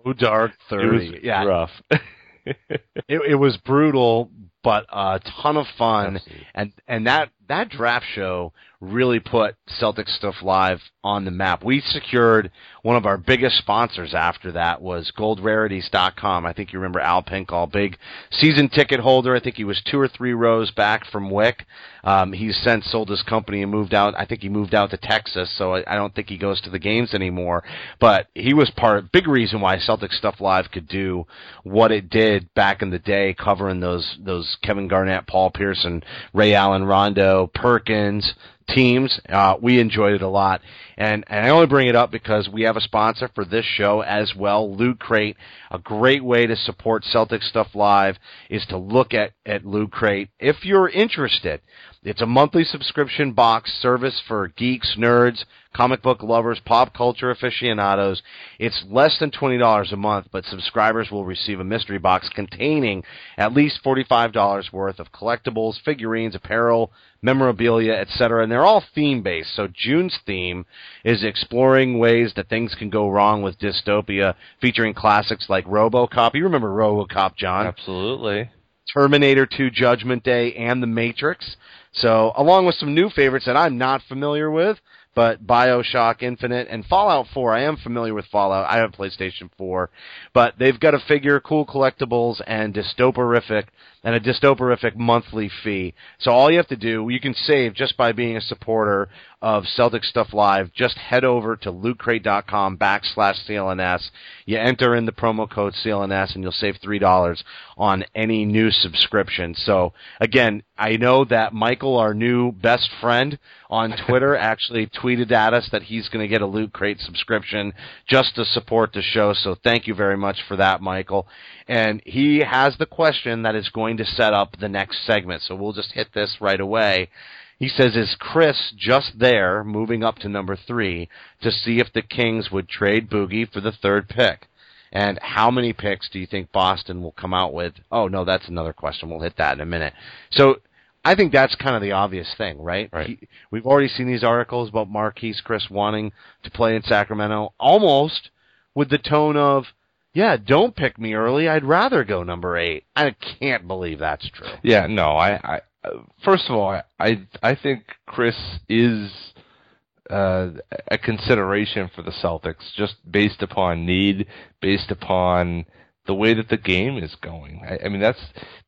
Speaker 3: Oh, dark
Speaker 4: It
Speaker 3: thirty.
Speaker 4: was
Speaker 3: yeah,
Speaker 4: rough.
Speaker 3: it, it was brutal, but a ton of fun.
Speaker 4: Absolutely.
Speaker 3: And and that that draft show really put Celtic Stuff Live on the map. We secured one of our biggest sponsors after that was goldrarities.com. I think you remember Al Pinkall, big season ticket holder. I think he was two or three rows back from Wyc. Um, he's since sold his company and moved out. I think he moved out to Texas, so I, I don't think he goes to the games anymore. But he was part, big reason why Celtic Stuff Live could do what it did back in the day, covering those those Kevin Garnett, Paul Pierce, Ray Allen, Rondo, Perkins teams. Uh, we enjoyed it a lot, and and I only bring it up because we have a sponsor for this show as well, Loot Crate. A great way to support Celtic Stuff Live is to look at at Loot Crate if you're interested. It's a monthly subscription box service for geeks, nerds, comic book lovers, pop culture aficionados. It's less than $20 a month, but subscribers will receive a mystery box containing at least $45 worth of collectibles, figurines, apparel, memorabilia, etc. And they're all theme based. So June's theme is exploring ways that things can go wrong with dystopia, featuring classics like RoboCop. You remember RoboCop, John?
Speaker 4: Absolutely.
Speaker 3: Terminator 2 Judgment Day and The Matrix. So, along with some new favorites that I'm not familiar with, but BioShock Infinite and Fallout 4. I am familiar with Fallout. I have PlayStation 4, but they've got a figure, cool collectibles, and dystoporific and a dystoporific monthly fee. So all you have to do, you can save just by being a supporter of Celtic Stuff Live. Just head over to lootcrate.com backslash CLNS. You enter in the promo code CLNS and you'll save $3 on any new subscription. So again, I know that Michael, our new best friend on Twitter, actually tweeted at us that he's going to get a Loot Crate subscription just to support the show. So thank you very much for that, Michael. And he has the question that is going to set up the next segment. So we'll just hit this right away. He says, Is Chriss just there, moving up to number three, to see if the Kings would trade Boogie for the third pick? And how many picks do you think Boston will come out with? Oh, no, that's another question. We'll hit that in a minute. So I think that's kind of the obvious thing, right?
Speaker 4: Right.
Speaker 3: He, we've already seen these articles about Marquese Chriss wanting to play in Sacramento, almost with the tone of, yeah, don't pick me early. I'd rather go number eight. I can't believe that's true.
Speaker 4: Yeah, no, I, I first of all, I, I, think Chriss is uh, a consideration for the Celtics, just based upon need, based upon the way that the game is going. I, I mean, that's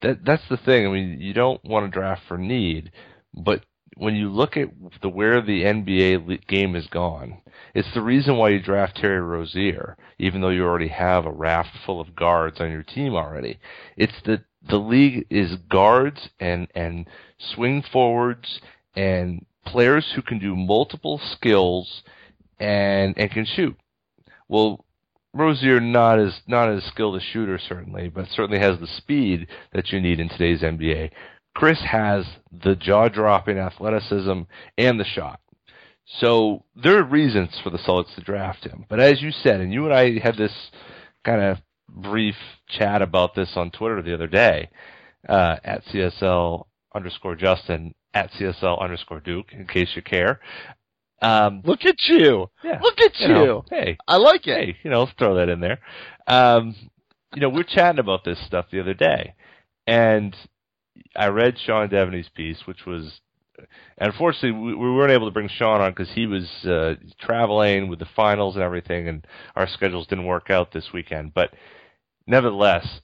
Speaker 4: that that's the thing. I mean, you don't want to draft for need, but when you look at the where the NBA game has gone, it's the reason why you draft Terry Rozier, even though you already have a raft full of guards on your team already. It's the the league is guards and and swing forwards and players who can do multiple skills and and can shoot. Well, Rozier not as not as skilled a shooter certainly, but certainly has the speed that you need in today's NBA. Chriss has the jaw-dropping athleticism and the shot. So there are reasons for the Celtics to draft him. But as you said, and you and I had this kind of brief chat about this on Twitter the other day, uh, at CSL underscore Justin, at CSL underscore Duke, in case you care. Um,
Speaker 3: Look at you.
Speaker 4: yeah,
Speaker 3: Look at
Speaker 4: you
Speaker 3: you.
Speaker 4: know, hey,
Speaker 3: I like it.
Speaker 4: hey, you know, let's throw that in there. Um, you know, we're chatting about this stuff the other day, and I read Sean Deveney's piece, which was, unfortunately, we, we weren't able to bring Sean on because he was uh, traveling with the finals and everything, and our schedules didn't work out this weekend. But nevertheless,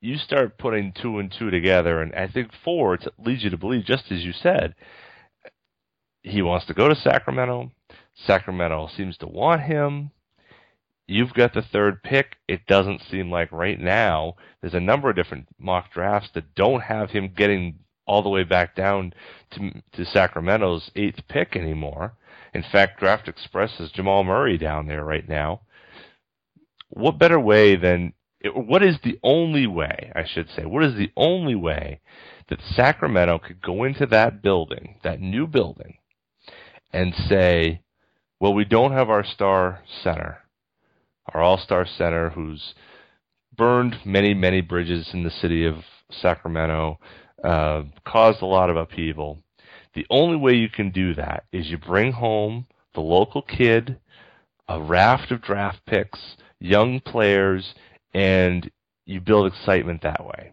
Speaker 4: you start putting two and two together, and I think four it leads you to believe, just as you said, he wants to go to Sacramento. Sacramento seems to want him. You've got the third pick. It doesn't seem like right now there's a number of different mock drafts that don't have him getting all the way back down to to Sacramento's eighth pick anymore. In fact, Draft Express has Jamal Murray down there right now. What better way than what is the only way, I should say, what is the only way that Sacramento could go into that building, that new building, and say, well, we don't have our star center, our all star center who's burned many, many bridges in the city of Sacramento, uh, caused a lot of upheaval. The only way you can do that is you bring home the local kid, a raft of draft picks, young players, and you build excitement that way.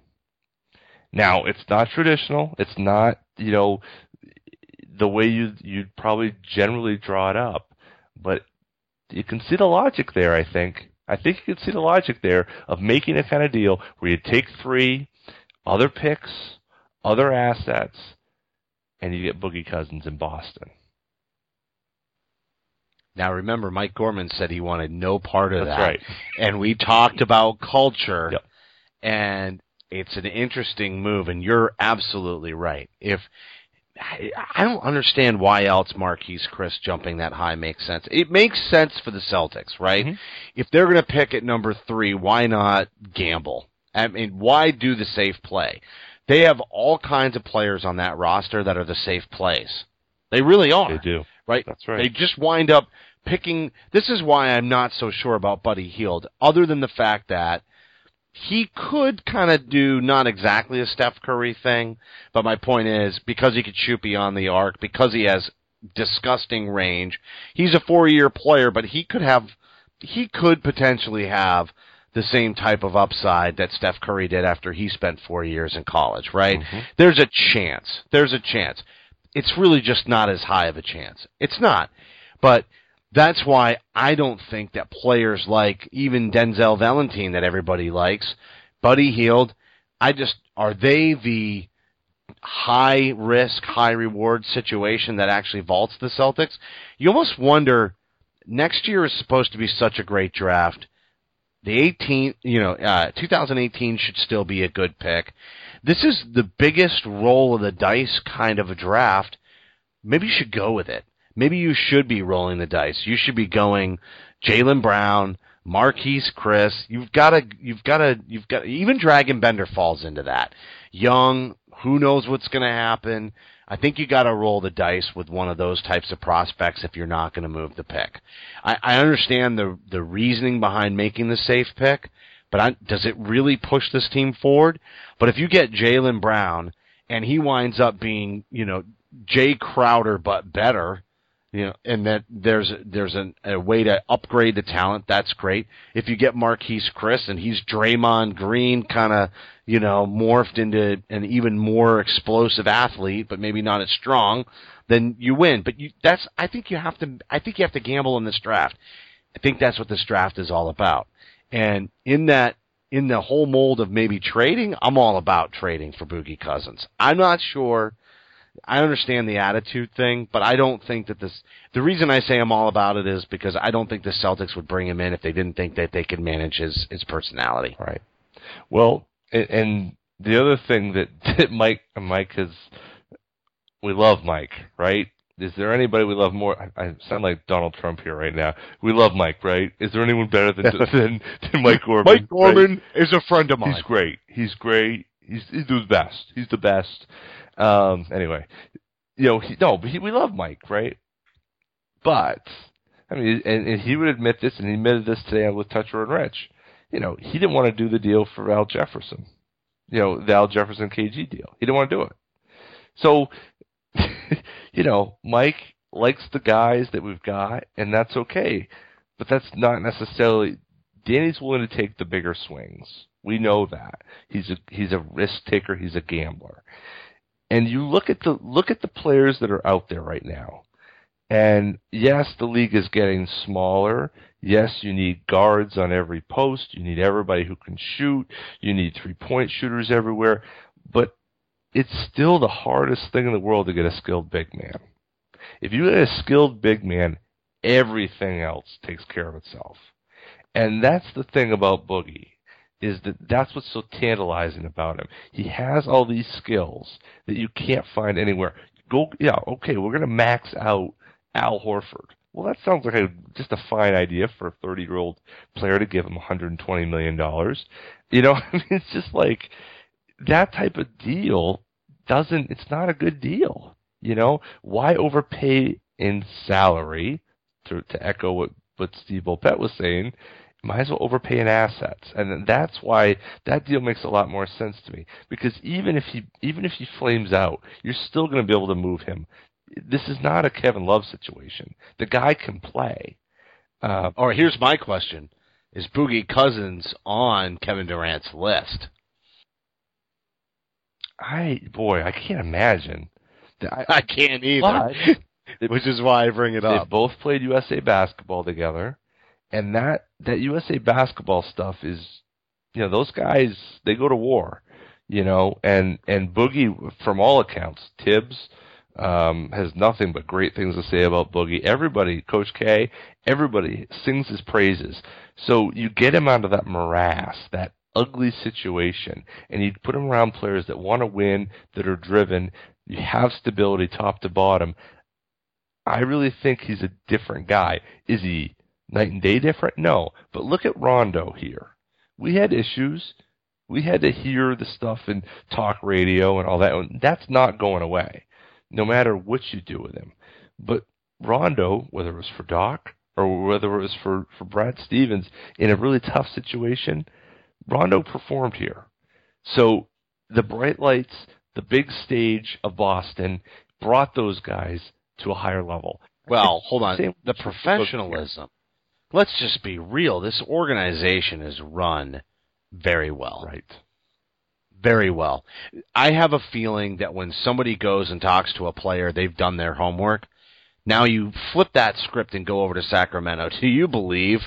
Speaker 4: Now, it's not traditional. It's not, you know, the way you you'd probably generally draw it up, but you can see the logic there. I think. I think you can see the logic there of making a kind of deal where you take three other picks, other assets, and you get Boogie Cousins in Boston.
Speaker 3: Now remember, Mike Gorman said he wanted no part of
Speaker 4: That's
Speaker 3: that,
Speaker 4: right.
Speaker 3: and we talked about culture,
Speaker 4: Yep.
Speaker 3: and it's an interesting move. And you're absolutely right. If I don't understand why else Marquese Chriss jumping that high makes sense. It makes sense for the Celtics, right?
Speaker 4: Mhm.
Speaker 3: If they're going to pick at number three, why not gamble? I mean, why do the safe play? They have all kinds of players on that roster that are the safe plays. They really are
Speaker 4: They do.
Speaker 3: Right?
Speaker 4: That's right.
Speaker 3: They just wind up picking. This is why I'm not so sure about Buddy Hield, other than the fact that he could kind of do not exactly a Steph Curry thing, but my point is because he could shoot beyond the arc, because he has disgusting range, he's a four-year player, but he could have, he could potentially have the same type of upside that Steph Curry did after he spent four years in college, right? Mm-hmm. There's a chance. There's a chance it's really just not as high of a chance. It's not. But that's why I don't think that players like even Denzel Valentine that everybody likes, Buddy Hield, I just are they the high risk, high reward situation that actually vaults the Celtics? You almost wonder next year is supposed to be such a great draft. The 18, you know, uh, 2018 should still be a good pick. This is the biggest roll of the dice kind of a draft. Maybe you should go with it. Maybe you should be rolling the dice. You should be going Jaylen Brown, Marquese Chriss. You've got to, you've got to, you've got even Dragan Bender falls into that. Young, who knows what's going to happen? I think you got to roll the dice with one of those types of prospects if you're not going to move the pick. I, I understand the the reasoning behind making the safe pick, but I, does it really push this team forward? But if you get Jaylen Brown and he winds up being, you know, Jae Crowder but better, you know, and that there's there's an, a way to upgrade the talent. That's great. If you get Marquese Chriss and he's Draymond Green, kind of you know morphed into an even more explosive athlete, but maybe not as strong, then you win. But you that's I think you have to I think you have to gamble in this draft. I think that's what this draft is all about. And in that in the whole mold of maybe trading, I'm all about trading for Boogie Cousins. I'm not sure I understand the attitude thing, but I don't think that this. The reason I say I'm all about it is because I don't think the Celtics would bring him in if they didn't think that they could manage his his personality.
Speaker 4: Right. Well, and, the other thing that, that Mike Mike has, we love Mike, right? Is there anybody we love more? I, I sound like Donald Trump here right now. We love Mike, right? Is there anyone better than than, than Mike Gorman?
Speaker 3: Mike Gorman
Speaker 4: right?
Speaker 3: is a friend of mine.
Speaker 4: He's great. He's great. He's he's the best. He's the best. Um. Anyway, you know, he, no, but he, we love Mike, right? But I mean, and, and he would admit this, and he admitted this today with Toucher and Rich. You know, he didn't want to do the deal for Al Jefferson. You know, the Al Jefferson KG deal. He didn't want to do it. So, you know, Mike likes the guys that we've got, and that's okay. But that's not necessarily. Danny's willing to take the bigger swings. We know that he's a he's a risk taker. He's a gambler. And you look at the look at the players that are out there right now. And yes, the league is getting smaller. Yes, you need guards on every post. You need everybody who can shoot. You need three point shooters everywhere. But it's still the hardest thing in the world to get a skilled big man. If you get a skilled big man, everything else takes care of itself. And that's the thing about Boogie is that that's what's so tantalizing about him. He has all these skills that you can't find anywhere. Go, yeah, okay, we're gonna max out Al Horford. Well, that sounds like a, just a fine idea for a 30 year old player to give him 120 million dollars. You know, I mean, it's just like that type of deal doesn't. It's not a good deal. You know, why overpay in salary? To to echo what what Steve Bulpett was saying, might as well overpay in assets, and that's why that deal makes a lot more sense to me. Because even if he even if he flames out, you're still going to be able to move him. This is not a Kevin Love situation. The guy can play. Uh,
Speaker 3: All right, here's my question: Is Boogie Cousins on Kevin Durant's list?
Speaker 4: I boy, I can't imagine. I,
Speaker 3: I can't either.
Speaker 4: But
Speaker 3: Which is why I bring it up.
Speaker 4: they both played USA basketball together, and that that USA basketball stuff is, you know, those guys they go to war, you know, and and Boogie, from all accounts, Thibs um, has nothing but great things to say about Boogie. Everybody, Coach K, everybody sings his praises. So you get him out of that morass, that ugly situation, and you put him around players that want to win, that are driven. You have stability top to bottom. I really think he's a different guy. Is he night and day different? No. But look at Rondo here. We had issues. We had to hear the stuff in talk radio and all that. That's not going away, no matter what you do with him. But Rondo, whether it was for Doc or whether it was for, for Brad Stevens, in a really tough situation, Rondo performed here. So the bright lights, the big stage of Boston brought those guys to a higher level.
Speaker 3: Well, hold on. The professionalism. Let's just be real. This organization is run very well.
Speaker 4: Right.
Speaker 3: Very well. I have a feeling that when somebody goes and talks to a player, they've done their homework. Now you flip that script and go over to Sacramento. Do you believe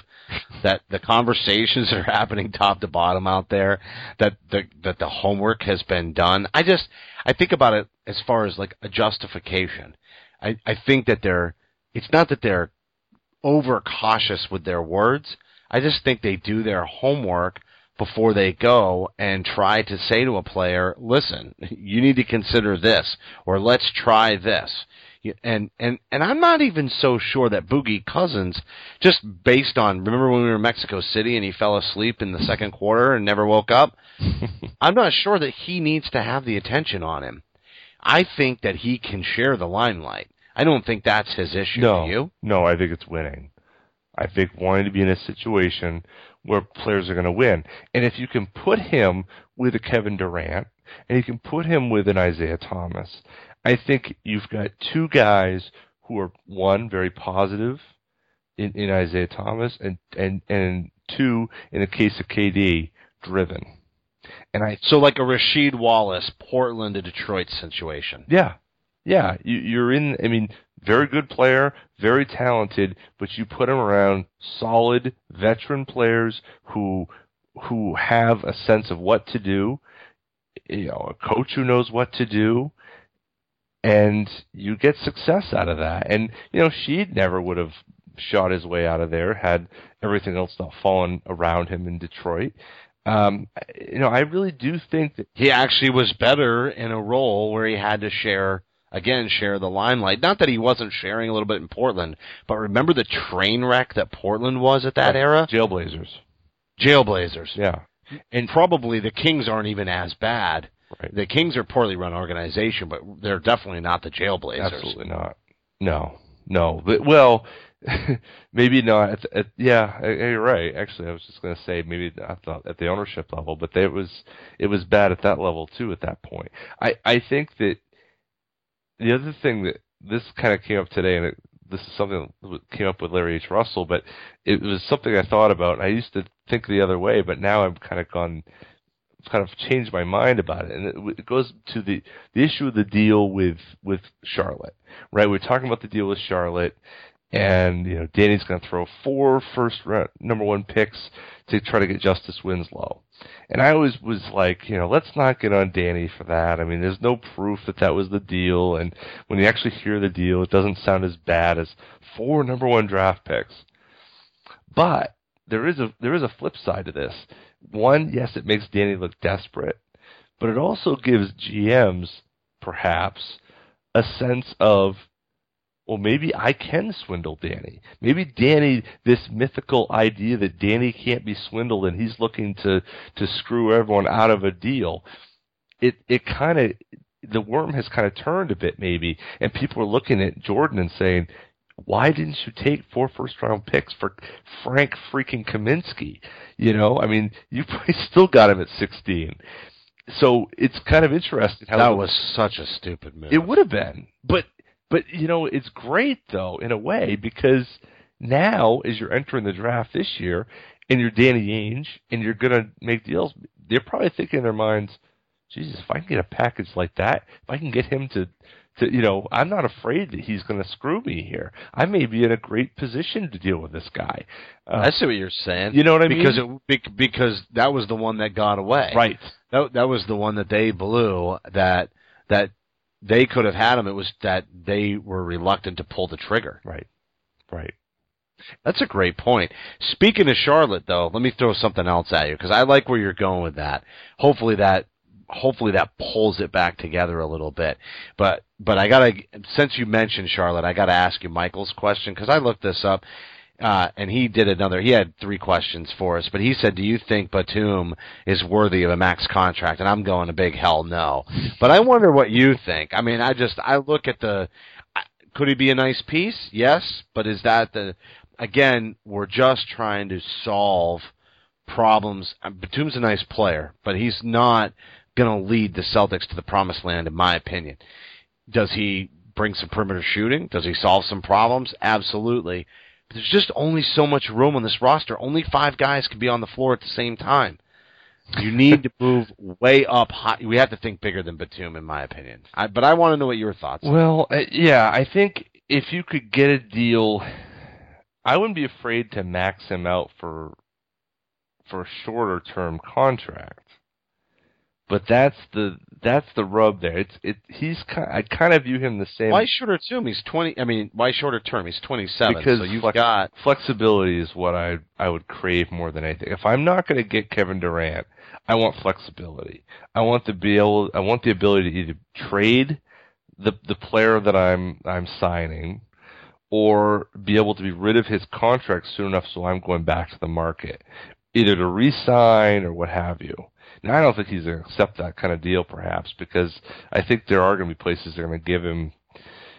Speaker 3: that the conversations that are happening top to bottom out there, that the that the homework has been done? I just I think about it as far as like a justification. I, I think that they're it's not that they're over cautious with their words. I just think they do their homework before they go and try to say to a player, listen, you need to consider this or let's try this. And and and I'm not even so sure that Boogie Cousins, just based on remember when we were in Mexico City and he fell asleep in the second quarter and never woke up. I'm not sure that he needs to have the attention on him. I think that he can share the limelight. I don't think that's his issue.
Speaker 4: No,
Speaker 3: you?
Speaker 4: no, I think it's winning. I think wanting to be in a situation where players are going to win, and if you can put him with a Kevin Durant, and you can put him with an Isaiah Thomas, I think you've got two guys who are one very positive in, in Isaiah Thomas, and and and two in the case of KD driven. And I
Speaker 3: So like a Rasheed Wallace, Portland to Detroit situation.
Speaker 4: Yeah, yeah. You, you're in. I mean, very good player, very talented, but you put him around solid veteran players who who have a sense of what to do. You know, a coach who knows what to do, and you get success out of that. And you know, Sheed never would have shot his way out of there had everything else not fallen around him in Detroit. Um, you know, I really do think that
Speaker 3: He actually was better in a role where he had to share again share the limelight. Not that he wasn't sharing a little bit in Portland, but remember the train wreck that Portland was at that era?
Speaker 4: Jailblazers.
Speaker 3: Jailblazers.
Speaker 4: Yeah.
Speaker 3: And probably the Kings aren't even as bad.
Speaker 4: Right.
Speaker 3: The Kings are a poorly run organization, but they're definitely not the Jailblazers.
Speaker 4: Absolutely not. No, no. But well, maybe not. At, at, yeah, you're right. Actually, I was just going to say maybe I thought at the ownership level, but it was it was bad at that level too. At that point, I I think that the other thing that this kind of came up today, and it, this is something that came up with Larry H. Russell, but it was something I thought about. I used to think the other way, but now I've kind of gone, kind of changed my mind about it, and it, it goes to the the issue of the deal with with Charlotte, right? We're talking about the deal with Charlotte, and you know Danny's going to throw four first round, number one picks to try to get Justice Winslow. And I always was like, you know, let's not get on Danny for that. I mean, there's no proof that that was the deal, and when you actually hear the deal, it doesn't sound as bad as four number one draft picks. But there is a there is a flip side to this. One, yes, it makes Danny look desperate, but it also gives GMs perhaps a sense of well, maybe I can swindle Danny. Maybe Danny, this mythical idea that Danny can't be swindled and he's looking to to screw everyone out of a deal. It it kind of the worm has kind of turned a bit maybe, and people are looking at Jordan and saying, why didn't you take four first round picks for Frank freaking Kaminsky? You know, I mean, you probably still got him at 16. So it's kind of interesting how
Speaker 3: That was such a stupid move.
Speaker 4: it would have been, but but you know it's great though in a way because now as you're entering the draft this year and you're Danny Ainge and you're gonna make deals, they're probably thinking in their minds, Jesus, if I can get a package like that, if I can get him to to you know, I'm not afraid that he's going to screw me here. I may be in a great position to deal with this guy. Uh,
Speaker 3: I see what you're saying.
Speaker 4: You know what I
Speaker 3: because
Speaker 4: mean?
Speaker 3: It, bec- because that was the one that got away.
Speaker 4: right.
Speaker 3: That that was the one that they blew. That that they could have had him. It was that they were reluctant to pull the trigger.
Speaker 4: Right. Right.
Speaker 3: That's a great point. Speaking of Charlotte, though, let me throw something else at you because I like where you're going with that. Hopefully that hopefully that pulls it back together a little bit. But but I gotta since you mentioned Charlotte, I gotta ask you Michael's question because I looked this up. Uh, and he did another. He had three questions for us, but he said, "Do you think Batum is worthy of a max contract?" And I'm going a big hell no. But I wonder what you think. I mean, I just I look at the. Could he be a nice piece? Yes, but is that the? Again, we're just trying to solve problems. Batum's a nice player, but he's not going to lead the Celtics to the promised land, in my opinion. Does he bring some perimeter shooting? Does he solve some problems? Absolutely. But there's just only so much room on this roster. Only five guys can be on the floor at the same time. You need to move way up high. We have to think bigger than Batum, in my opinion. I, but I want to know what your thoughts are.
Speaker 4: Well, uh, yeah, I think if you could get a deal, I wouldn't be afraid to max him out for for a shorter term contract. But that's the that's the rub there. It's it he's kind I kind of view him the same
Speaker 3: Why shorter term? He's twenty. I mean, why shorter term? He's twenty-seven.
Speaker 4: because
Speaker 3: so you've
Speaker 4: flex-
Speaker 3: got
Speaker 4: flexibility is what I I would crave more than anything. If I'm not going to get Kevin Durant, I want flexibility. I want to be able I want the ability to either trade the the player that I'm I'm signing or be able to be rid of his contract soon enough so I'm going back to the market, either to re-sign or what have you. Now I don't think he's going to accept that kind of deal, perhaps, because I think there are going to be places that are going to give him,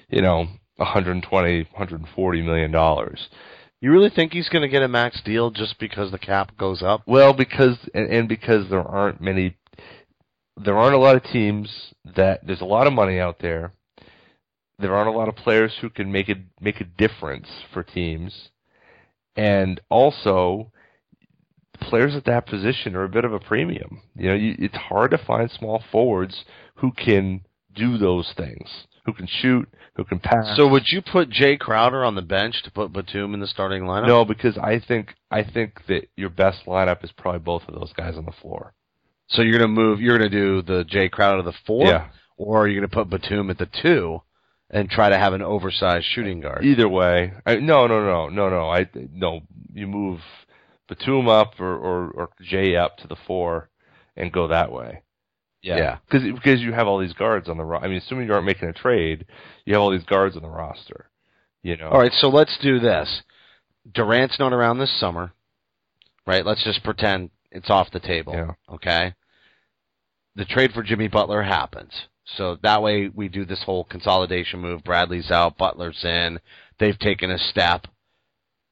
Speaker 4: you know, 120, 140 million dollars.
Speaker 3: You really think he's going to get a max deal just because the cap goes up?
Speaker 4: Well, because and, and because there aren't many, there aren't a lot of teams that there's a lot of money out there. There aren't a lot of players who can make it make a difference for teams, and also players at that position are a bit of a premium. You know, you, it's hard to find small forwards who can do those things, who can shoot, who can pass.
Speaker 3: So would you put Jae Crowder on the bench to put Batum in the starting lineup?
Speaker 4: no, because I think I think that your best lineup is probably both of those guys on the floor.
Speaker 3: So you're going to move. You're going to do the Jae Crowder to the four,
Speaker 4: Yeah.
Speaker 3: or are you going to put Batum at the two and try to have an oversized shooting guard?
Speaker 4: Either way, I, no, no, no, no, no. I no. You move Batum up or, or or Jae up to the four, and go that way.
Speaker 3: Yeah.
Speaker 4: because because you have all these guards on the. roster. I mean, assuming you aren't making a trade, you have all these guards on the roster. You know.
Speaker 3: All right, so let's do this. Durant's not around this summer, right? Let's just pretend it's off the table.
Speaker 4: Yeah.
Speaker 3: Okay. The trade for Jimmy Butler happens. So that way we do this whole consolidation move. Bradley's out, Butler's in. They've taken a step.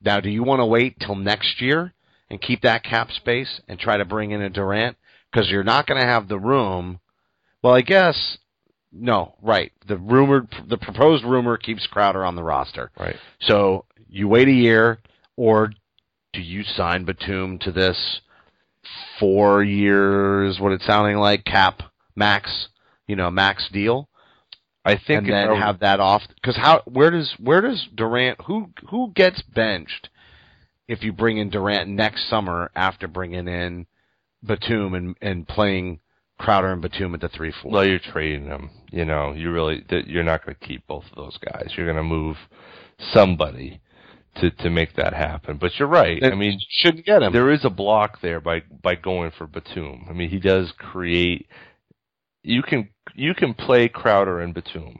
Speaker 3: Now, do you want to wait till next year and keep that cap space and try to bring in a Durant? Because you're not going to have the room. Well, I guess no, right. The rumored, the proposed rumor keeps Crowder on the roster.
Speaker 4: Right.
Speaker 3: So you wait a year, or do you sign Batum to this four years? What it's sounding like cap max, you know, max deal,
Speaker 4: I think
Speaker 3: and then have that off. Because how? Where does where does Durant? Who who gets benched if you bring in Durant next summer after bringing in Batum and and playing Crowder and Batum at the three four?
Speaker 4: Well, you're trading them. You know, you really you're not going to keep both of those guys. You're going to move somebody to to make that happen. But you're right. I mean,
Speaker 3: shouldn't get him.
Speaker 4: there is a block there by by going for Batum. I mean, he does create. You can you can play Crowder and Batum.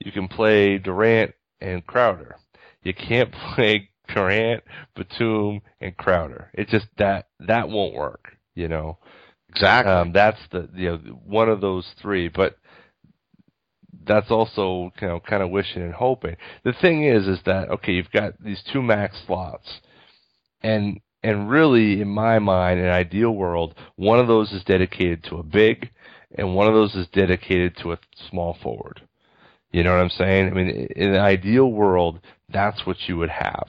Speaker 4: You can play Durant and Crowder. You can't play Durant, Batum, and Crowder. It just that that won't work. You know.
Speaker 3: exactly.
Speaker 4: Um, that's the you know one of those three, but that's also you know kind of wishing and hoping. The thing is, is that okay? You've got these two max slots, and and really, in my mind, in an ideal world, one of those is dedicated to a big, and one of those is dedicated to a small forward. You know what I'm saying? I mean, in an ideal world, that's what you would have,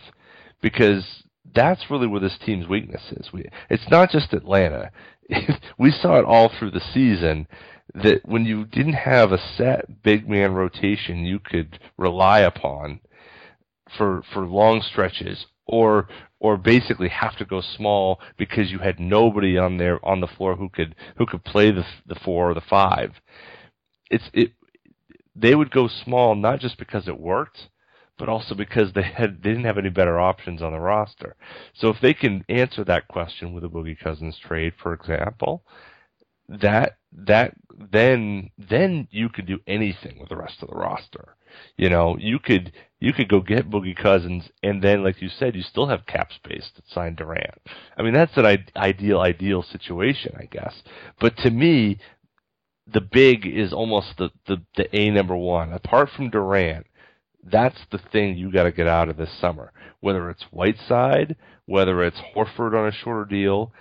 Speaker 4: because that's really where this team's weakness is. We, it's not just Atlanta. we saw it all through the season that when you didn't have a set big man rotation you could rely upon for for long stretches or or basically have to go small because you had nobody on there on the floor who could who could play the the four or the five it's it they would go small not just because it worked but also because they had they didn't have any better options on the roster. So if they can answer that question with a Boogie Cousins trade, for example, that that then then you could do anything with the rest of the roster. You know, you could you could go get Boogie Cousins, and then, like you said, you still have cap space to sign Durant. I mean, that's an I- ideal ideal situation, I guess. But to me, the big is almost the the, the a number one. Apart from Durant, that's the thing you got to get out of this summer. Whether it's Whiteside, whether it's Horford on a shorter deal,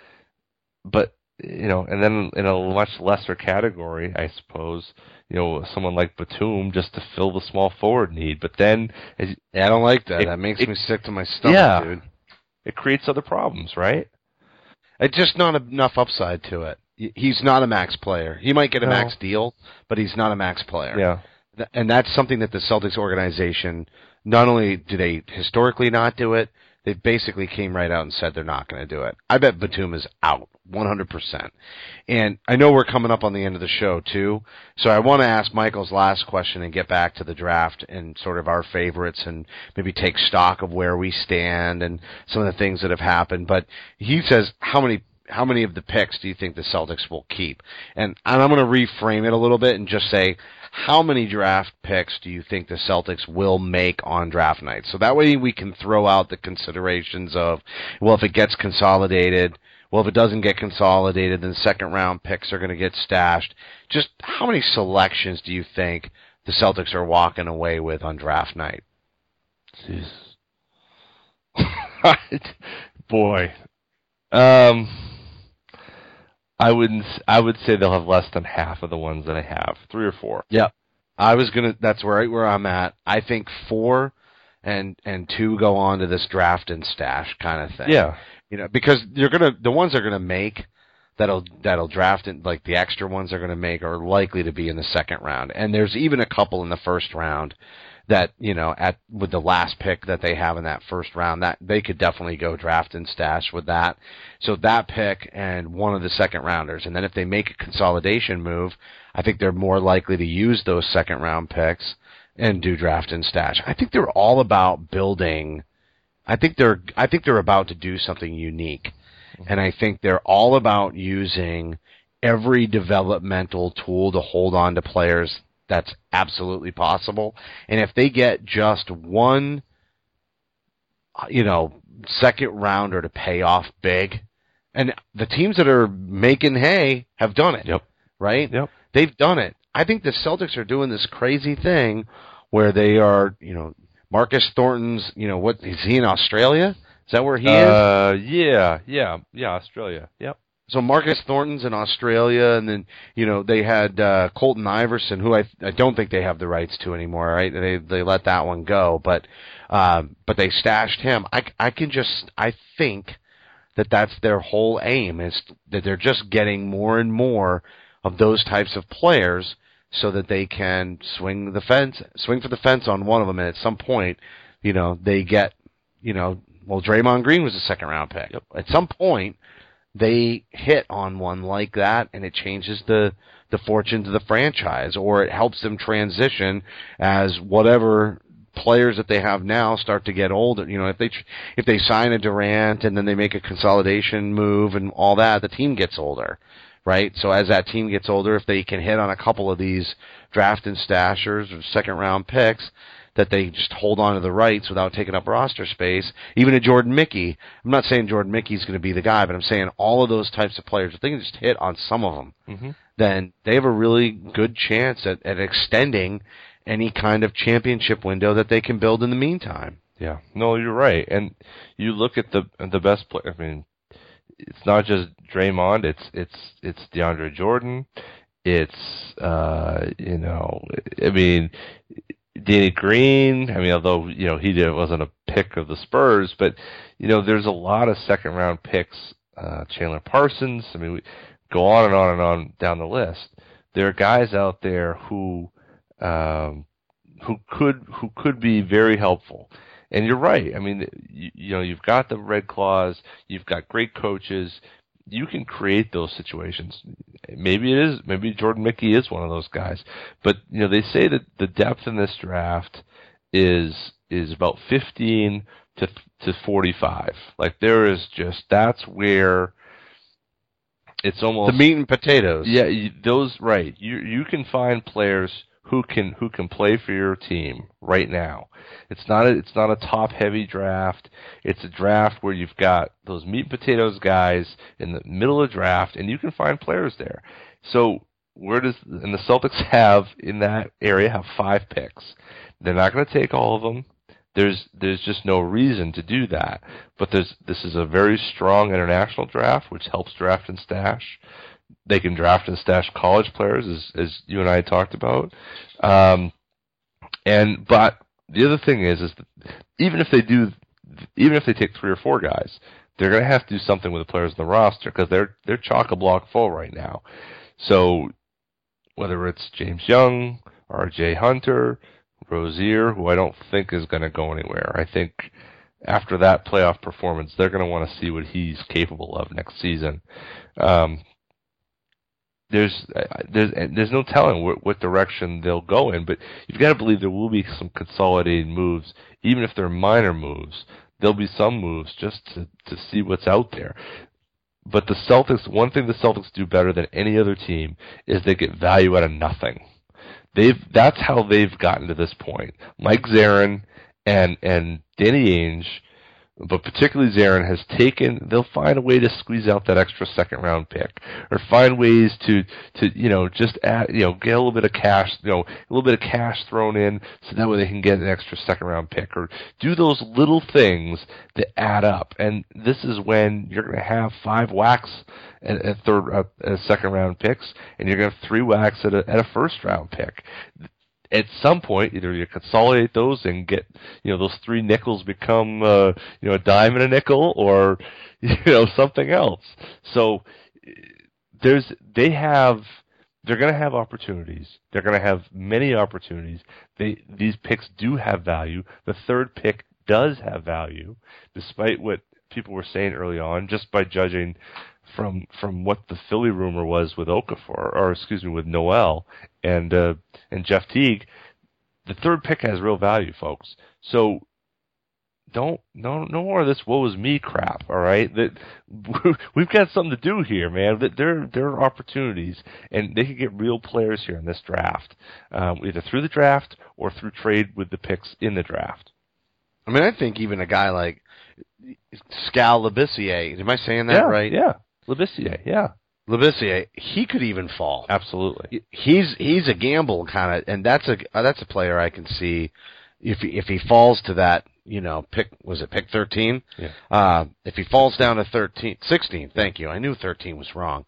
Speaker 4: but you know, and then in a much lesser category, I suppose, you know, someone like Batum just to fill the small forward need. But then, as,
Speaker 3: I don't like that.
Speaker 4: It-
Speaker 3: that makes
Speaker 4: it-
Speaker 3: me sick to my stomach,
Speaker 4: Yeah.
Speaker 3: dude.
Speaker 4: it creates other problems, right?
Speaker 3: It's just not enough upside to it. He's not a max player. He might get a
Speaker 4: No.
Speaker 3: max deal, but he's not a max player.
Speaker 4: Yeah.
Speaker 3: And that's something that the Celtics organization not only do they historically not do it, they basically came right out and said they're not going to do it. I bet Batum is out 100%. And I know we're coming up on the end of the show too, so I want to ask Michael's last question and get back to the draft and sort of our favorites and maybe take stock of where we stand and some of the things that have happened. But he says how many how many of the picks do you think the Celtics will keep? And, and I'm going to reframe it a little bit and just say, how many draft picks do you think the Celtics will make on draft night? So that way we can throw out the considerations of, well, if it gets consolidated, well, if it doesn't get consolidated, then second round picks are going to get stashed. Just how many selections do you think the Celtics are walking away with on draft night?
Speaker 4: Jeez. Boy. Um I wouldn't s- I would say they'll have less than half of the ones that I have. 3 or 4.
Speaker 3: Yeah, I was gonna. That's right where I'm at. I think four and and two go on to this draft and stash kind of thing.
Speaker 4: Yeah.
Speaker 3: you know, because you're gonna the ones they're gonna make that'll that'll draft it like the extra ones they're gonna make are likely to be in the second round, and there's even a couple in the first round that you know at with the last pick that they have in that first round that they could definitely go draft and stash with that. So that pick and one of the second rounders, and then if they make a consolidation move, I think they're more likely to use those second round picks and do draft and stash. I think they're all about building. I think they're I think they're about to do something unique, and I think they're all about using every developmental tool to hold on to players that's absolutely possible. And if they get just one, you know, second rounder to pay off big, and the teams that are making hay have done it.
Speaker 4: Yep.
Speaker 3: Right.
Speaker 4: Yep.
Speaker 3: They've done it. I think the Celtics are doing this crazy thing where they are, you know, Marcus Thornton's, you know, what is he in Australia? Is that where he is?
Speaker 4: Uh yeah, yeah, yeah, Australia. Yep.
Speaker 3: So Marcus Thornton's in Australia, and then you know they had uh, Colton Iverson, who I I don't think they have the rights to anymore. Right? They they let that one go, but um, but they stashed him. I I can just I think that that's their whole aim is that they're just getting more and more of those types of players so that they can swing the fence, swing for the fence on one of them, and at some point, you know, they get, you know, well, Draymond Green was a second round pick. At some point, they hit on one like that, and it changes the the fortunes of the franchise, or it helps them transition as whatever players that they have now start to get older. You know, if they if they sign a Durant and then they make a consolidation move and all that, the team gets older, right? So as that team gets older, if they can hit on a couple of these draft and stashers or second round picks, that they just hold on to the rights without taking up roster space. Even a Jordan Mickey. I'm not saying Jordan Mickey's going to be the guy, but I'm saying all of those types of players, if they can just hit on some of them,
Speaker 4: Mhm.
Speaker 3: then they have a really good chance at, at extending any kind of championship window that they can build in the meantime.
Speaker 4: Yeah, no, you're right. And you look at the the best player. I mean, it's not just Draymond. It's it's it's DeAndre Jordan. It's uh, you know, I mean, Danny Green. I mean, although you know he did, wasn't a pick of the Spurs, but you know, there's a lot of second round picks. Uh, Chandler Parsons. I mean, we go on and on and on down the list. There are guys out there who um, who could who could be very helpful. And you're right. I mean, you, you know, you've got the Red Claws, you've got great coaches. You can create those situations. Maybe it is. Maybe Jordan Mickey is one of those guys. But you know, they say that the depth in this draft is is about 15 to to 45. Like there is just that's where it's almost
Speaker 3: The meat and potatoes.
Speaker 4: yeah, those right. You you can find players who can who can play for your team right now. It's not a, it's not a top heavy draft. It's a draft where you've got those meat and potatoes guys in the middle of the draft, and you can find players there. So where does and the Celtics have in that area have five picks. They're not going to take all of them. There's there's just no reason to do that. But there's this is a very strong international draft, which helps draft and stash. They can draft and stash college players, as as you and I talked about. Um, and but the other thing is, is even if they do, even if they take three or four guys, they're going to have to do something with the players in the roster because they're they're chock a block full right now. So whether it's James Young, R.J. Hunter, Rozier, who I don't think is going to go anywhere. I think after that playoff performance, they're going to want to see what he's capable of next season. Um, there's uh, there's there's no telling what, what direction they'll go in, but you've got to believe there will be some consolidated moves, even if they're minor moves. There'll be some moves just to to see what's out there. But the Celtics, one thing the Celtics do better than any other team is they get value out of nothing. They've that's how they've gotten to this point. Mike Zarren and and Danny Ainge, but particularly Zarren has taken. They'll find a way to squeeze out that extra second round pick, or find ways to to you know just add you know get a little bit of cash you know a little bit of cash thrown in so that way they can get an extra second round pick, or do those little things that add up. And this is when you're going to have five whacks at, at third at, at second round picks, and you're going to have three whacks at a at a first round pick at some point, either you consolidate those and get, you know, those three nickels become, uh, you know, a dime and a nickel, or, you know, something else. So there's, they have, they're going to have opportunities. They're going to have many opportunities. They, these picks do have value. The third pick does have value, despite what people were saying early on, just by judging from from what the Philly rumor was with Okafor, or excuse me, with Noel and uh, and Jeff Teague, the third pick has real value, folks. So don't no no more of this woe is me crap. All right, that we've got something to do here, man. That there there are opportunities, and they could get real players here in this draft, um, either through the draft or through trade with the picks in the draft.
Speaker 3: I mean, I think even a guy like Skal am I saying that
Speaker 4: yeah,
Speaker 3: right?
Speaker 4: Yeah, Labissiere, yeah,
Speaker 3: Labissiere, he could even fall.
Speaker 4: absolutely.
Speaker 3: He's he's a gamble kind of, and that's a uh, that's a player I can see if he, if he falls to that you know, pick was it pick 13?
Speaker 4: Yeah.
Speaker 3: Uh, if he falls down to 13, 16, thank you. I knew 13 was wrong.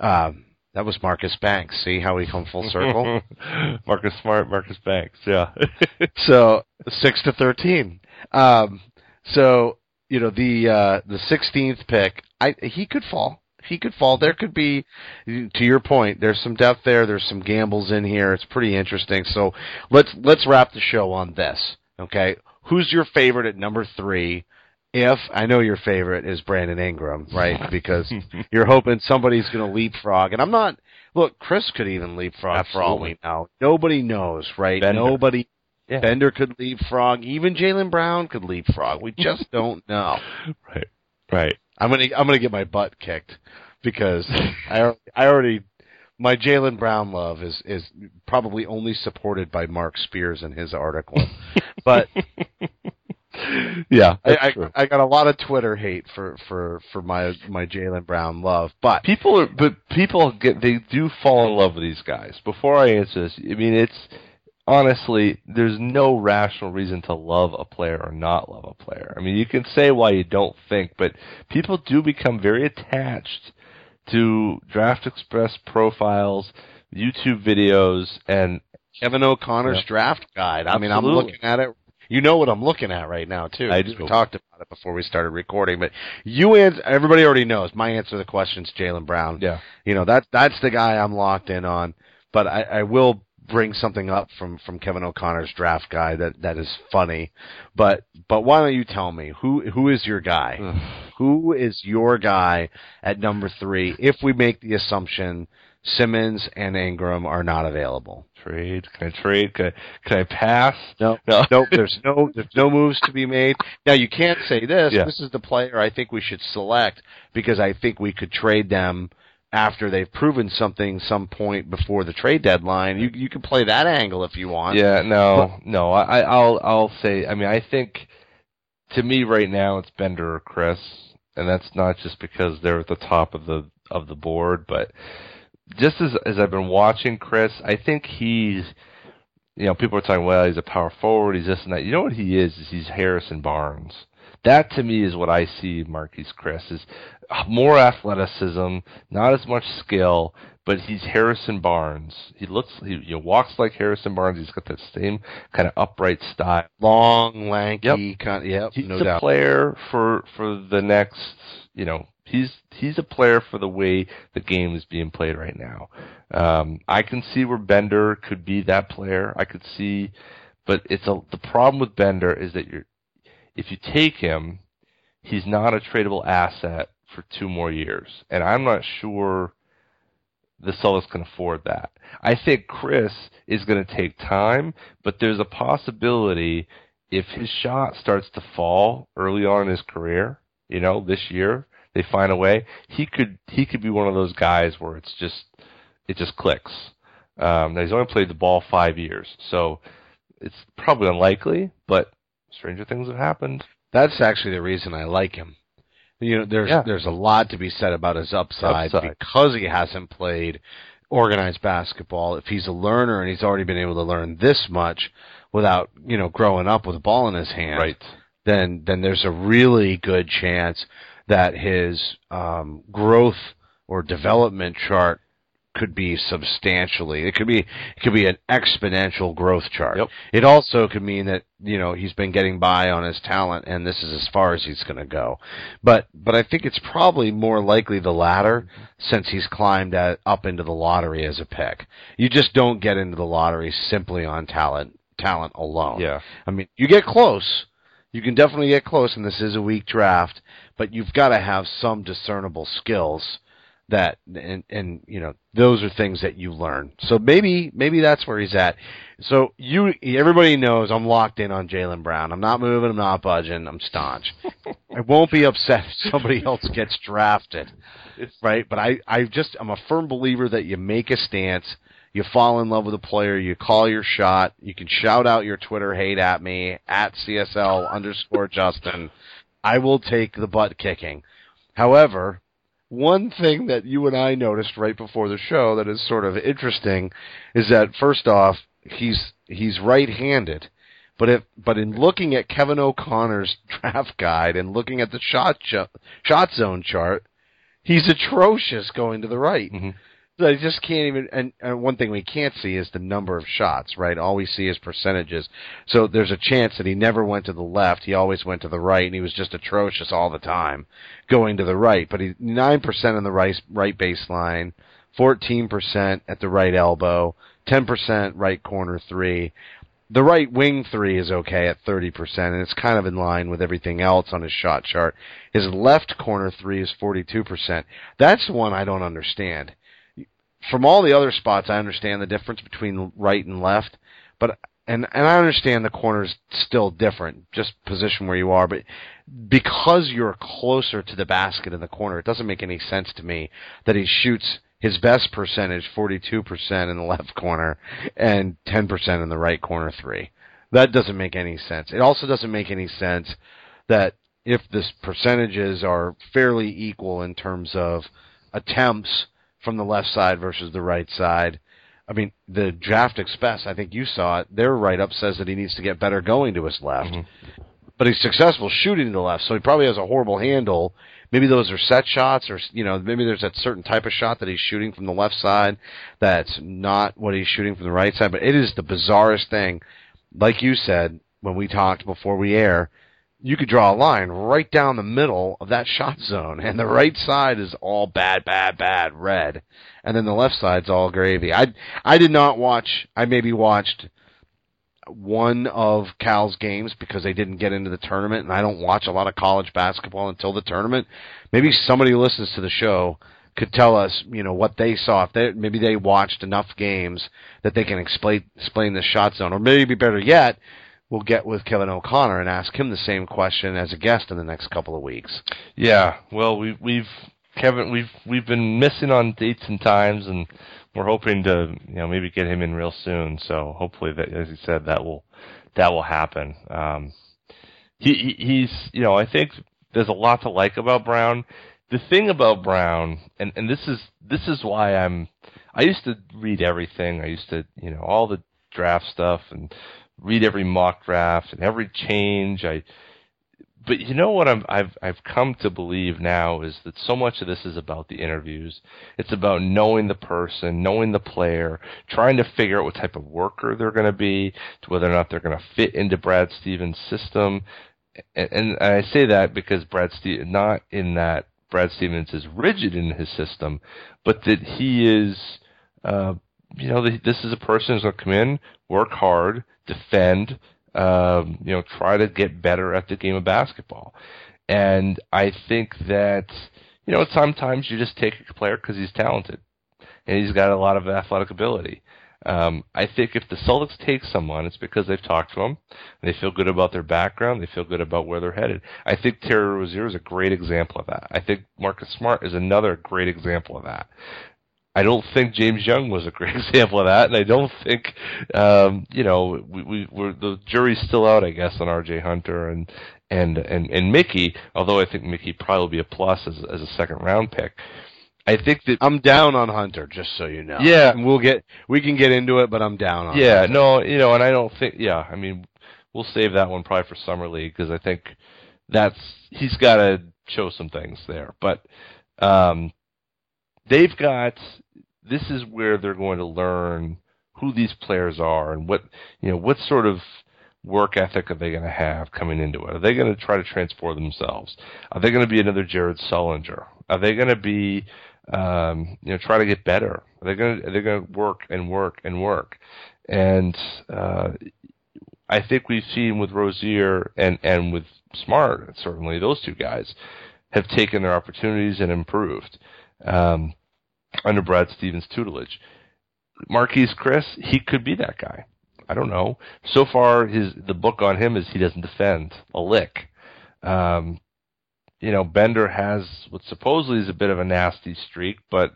Speaker 3: Um, that was Marcus Banks. See how we come full circle?
Speaker 4: Marcus Smart, Marcus Banks. Yeah.
Speaker 3: so six to thirteen. Um, so you know the uh, the sixteenth pick, I he could fall. He could fall. There could be, to your point, there's some depth there. There's some gambles in here. It's pretty interesting. So let's let's wrap the show on this. Okay, who's your favorite at number three? If I know your favorite is Brandon Ingram, right? Because you're hoping somebody's going to leapfrog, and I'm not. Look, Chriss could even leapfrog for all we know. Nobody knows, right?
Speaker 4: Bender.
Speaker 3: Nobody
Speaker 4: Yeah.
Speaker 3: Bender could leapfrog. Even Jaylen Brown could leapfrog. We just don't know.
Speaker 4: right. Right.
Speaker 3: I'm gonna I'm gonna get my butt kicked because I I already my Jaylen Brown love is is probably only supported by Mark Spears in his article, but
Speaker 4: Yeah.
Speaker 3: I, I. I got a lot of Twitter hate for for for my my Jaylen Brown love, but
Speaker 4: people are, but people get they do fall in love with these guys. Before I answer this, I mean it's honestly there's no rational reason to love a player or not love a player. I mean you can say why you don't think, but people do become very attached to Draft Express profiles, YouTube videos, and
Speaker 3: Kevin O'Connor's
Speaker 4: Yeah.
Speaker 3: draft guide. I mean, I'm looking at it. You know what I'm looking at right now too.
Speaker 4: I do.
Speaker 3: We talked about it before we started recording, but you answer. Everybody already knows my answer to the question is Jaylen Brown.
Speaker 4: yeah,
Speaker 3: You know that that's the guy I'm locked in on. But I, I will bring something up from from Kevin O'Connor's draft guy that that is funny. But but why don't you tell me who who is your guy? who is your guy at number three? If we make the assumption Simmons and Ingram are not available.
Speaker 4: trade. Can I trade? Can I, can I pass?
Speaker 3: No,
Speaker 4: No.
Speaker 3: nope. There's no there's no moves to be made. Now you can't say this.
Speaker 4: Yeah.
Speaker 3: This is the player I think we should select because I think we could trade them after they've proven something some point before the trade deadline. You you can play that angle if you want.
Speaker 4: Yeah, no, no. I, I- I'll I'll say. I mean, I think to me right now it's Bender or Chriss, and that's not just because they're at the top of the of the board, but just as as I've been watching Chriss, I think he's. You know, people are talking, well, he's a power forward, he's this and that. You know what he is? Is he's Harrison Barnes. That to me is what I see Marquese Chriss is more athleticism, not as much skill, but he's Harrison Barnes. He looks, he, he walks like Harrison Barnes. He's got that same kind of upright style.
Speaker 3: Long, lanky, kind. Yep,
Speaker 4: He's
Speaker 3: no
Speaker 4: a
Speaker 3: doubt.
Speaker 4: player for for the next, you know, he's he's a player for the way the game is being played right now. Um, I can see where Bender could be that player. I could see, but it's a the problem with Bender is that you're if you take him, he's not a tradable asset for two more years, and I'm not sure the Celtics can afford that. I think Chriss is going to take time, but there's a possibility if his shot starts to fall early on in his career, you know, this year they find a way, he could he could be one of those guys where it's just it just clicks. Um, now he's only played the ball five years, so it's probably unlikely, but stranger things have happened.
Speaker 3: That's actually the reason I like him. You know, there's
Speaker 4: Yeah.
Speaker 3: there's a lot to be said about his upside,
Speaker 4: Upside.
Speaker 3: because he hasn't played organized basketball. If he's a learner and he's already been able to learn this much without, you know, growing up with a ball in his hand,
Speaker 4: Right.
Speaker 3: then then there's a really good chance that his um, growth or development chart could be substantially. It could be it could be an exponential growth chart.
Speaker 4: Yep.
Speaker 3: It also could mean that you know he's been getting by on his talent, and this is as far as he's going to go. But but I think it's probably more likely the latter, mm-hmm. since he's climbed at, up into the lottery as a pick. You just don't get into the lottery simply on talent talent alone.
Speaker 4: Yeah.
Speaker 3: I mean, you get close. You can definitely get close, and this is a weak draft, but you've got to have some discernible skills that, and, and you know, those are things that you learn. So maybe, maybe that's where he's at. So you, everybody knows I'm locked in on Jaylen Brown. I'm not moving. I'm not budging. I'm staunch. I won't be upset if somebody else gets drafted, right? But I, I just, I'm a firm believer that you make a stance you fall in love with a player, you call your shot, you can shout out your Twitter hate at me, at CSL underscore Justin. I will take the butt kicking. However, one thing that you and I noticed right before the show that is sort of interesting is that first off, he's he's right handed, But if but in looking at Kevin O'Connor's draft guide and looking at the shot shot zone chart, he's atrocious going to the right.
Speaker 4: Mhm.
Speaker 3: I just can't even. And, and one thing we can't see is the number of shots, right? All we see is percentages. So there's a chance that he never went to the left. He always went to the right, and he was just atrocious all the time going to the right. But he nine percent on the right right baseline, fourteen percent at the right elbow, ten percent right corner three. The right wing three is okay at 30%, and it's kind of in line with everything else on his shot chart. His left corner three is 42%. That's one I don't understand from all the other spots, I understand the difference between right and left, but and and I understand the corner's still different, just position where you are, but because you're closer to the basket in the corner, it doesn't make any sense to me that he shoots his best percentage, 42% in the left corner and 10% in the right corner three. That doesn't make any sense. It also doesn't make any sense that if the percentages are fairly equal in terms of attempts from the left side versus the right side. I mean, the draft express, I think you saw it, their write up says that he needs to get better going to his left. Mm-hmm. But he's successful shooting to the left, so he probably has a horrible handle. Maybe those are set shots, or you know, maybe there's that certain type of shot that he's shooting from the left side that's not what he's shooting from the right side. But it is the bizarrest thing. Like you said when we talked before we air, you could draw a line right down the middle of that shot zone, and the right side is all bad, bad, bad red, and then the left side's all gravy. I I did not watch. I maybe watched one of Cal's games because they didn't get into the tournament, and I don't watch a lot of college basketball until the tournament. Maybe somebody who listens to the show could tell us, you know, what they saw. If they maybe they watched enough games that they can explain explain the shot zone, or maybe better yet, we'll get with Kevin O'Connor and ask him the same question as a guest in the next couple of weeks.
Speaker 4: Yeah, well, we, we've Kevin, we've we've been missing on dates and times, and we're hoping to you know maybe get him in real soon. So hopefully that, as you said, that will that will happen. Um, he, he he's you know I think there's a lot to like about Brown. The thing about Brown, and and this is this is why I'm. I used to read everything. I used to you know all the draft stuff and read every mock draft and every change. I but you know what I'm, I've I've come to believe now is that so much of this is about the interviews. It's about knowing the person, knowing the player, trying to figure out what type of worker they're going to be, to whether or not they're going to fit into Brad Stevens' system. And, and I say that because Brad Stevens, not in that Brad Stevens is rigid in his system, but that he is, uh, you know, this is a person who's going to come in, work hard, defend, um, you know, try to get better at the game of basketball. And I think that, you know, sometimes you just take a player because he's talented and he's got a lot of athletic ability. Um, I think if the Celtics take someone, it's because they've talked to them, they feel good about their background, they feel good about where they're headed. I think Terry Rozier is a great example of that. I think Marcus Smart is another great example of that. I don't think James Young was a great example of that, and I don't think, um, you know, we, we we're, the jury's still out, I guess, on R.J. Hunter and and and and Mickey. Although I think Mickey probably will be a plus as as a second round pick. I think that
Speaker 3: I'm down on Hunter, just so you know.
Speaker 4: Yeah.
Speaker 3: And we'll get we can get into it, but I'm down on.
Speaker 4: yeah,
Speaker 3: Hunter.
Speaker 4: no, you know, and I don't think, yeah, I mean, we'll save that one probably for summer league because I think that's he's got to show some things there, but um, they've got this is where they're going to learn who these players are and what you know what sort of work ethic are they going to have coming into it? Are they going to try to transform themselves? Are they going to be another Jared Sullinger? Are they going to be um, you know try to get better? Are they going to are they going to work and work and work? And uh, I think we've seen with Rozier and and with Smart certainly those two guys have taken their opportunities and improved um, under Brad Stevens' tutelage. Marquese Chriss, he could be that guy. I don't know. So far, his the book on him is he doesn't defend a lick. Um, you know, Bender has what supposedly is a bit of a nasty streak, but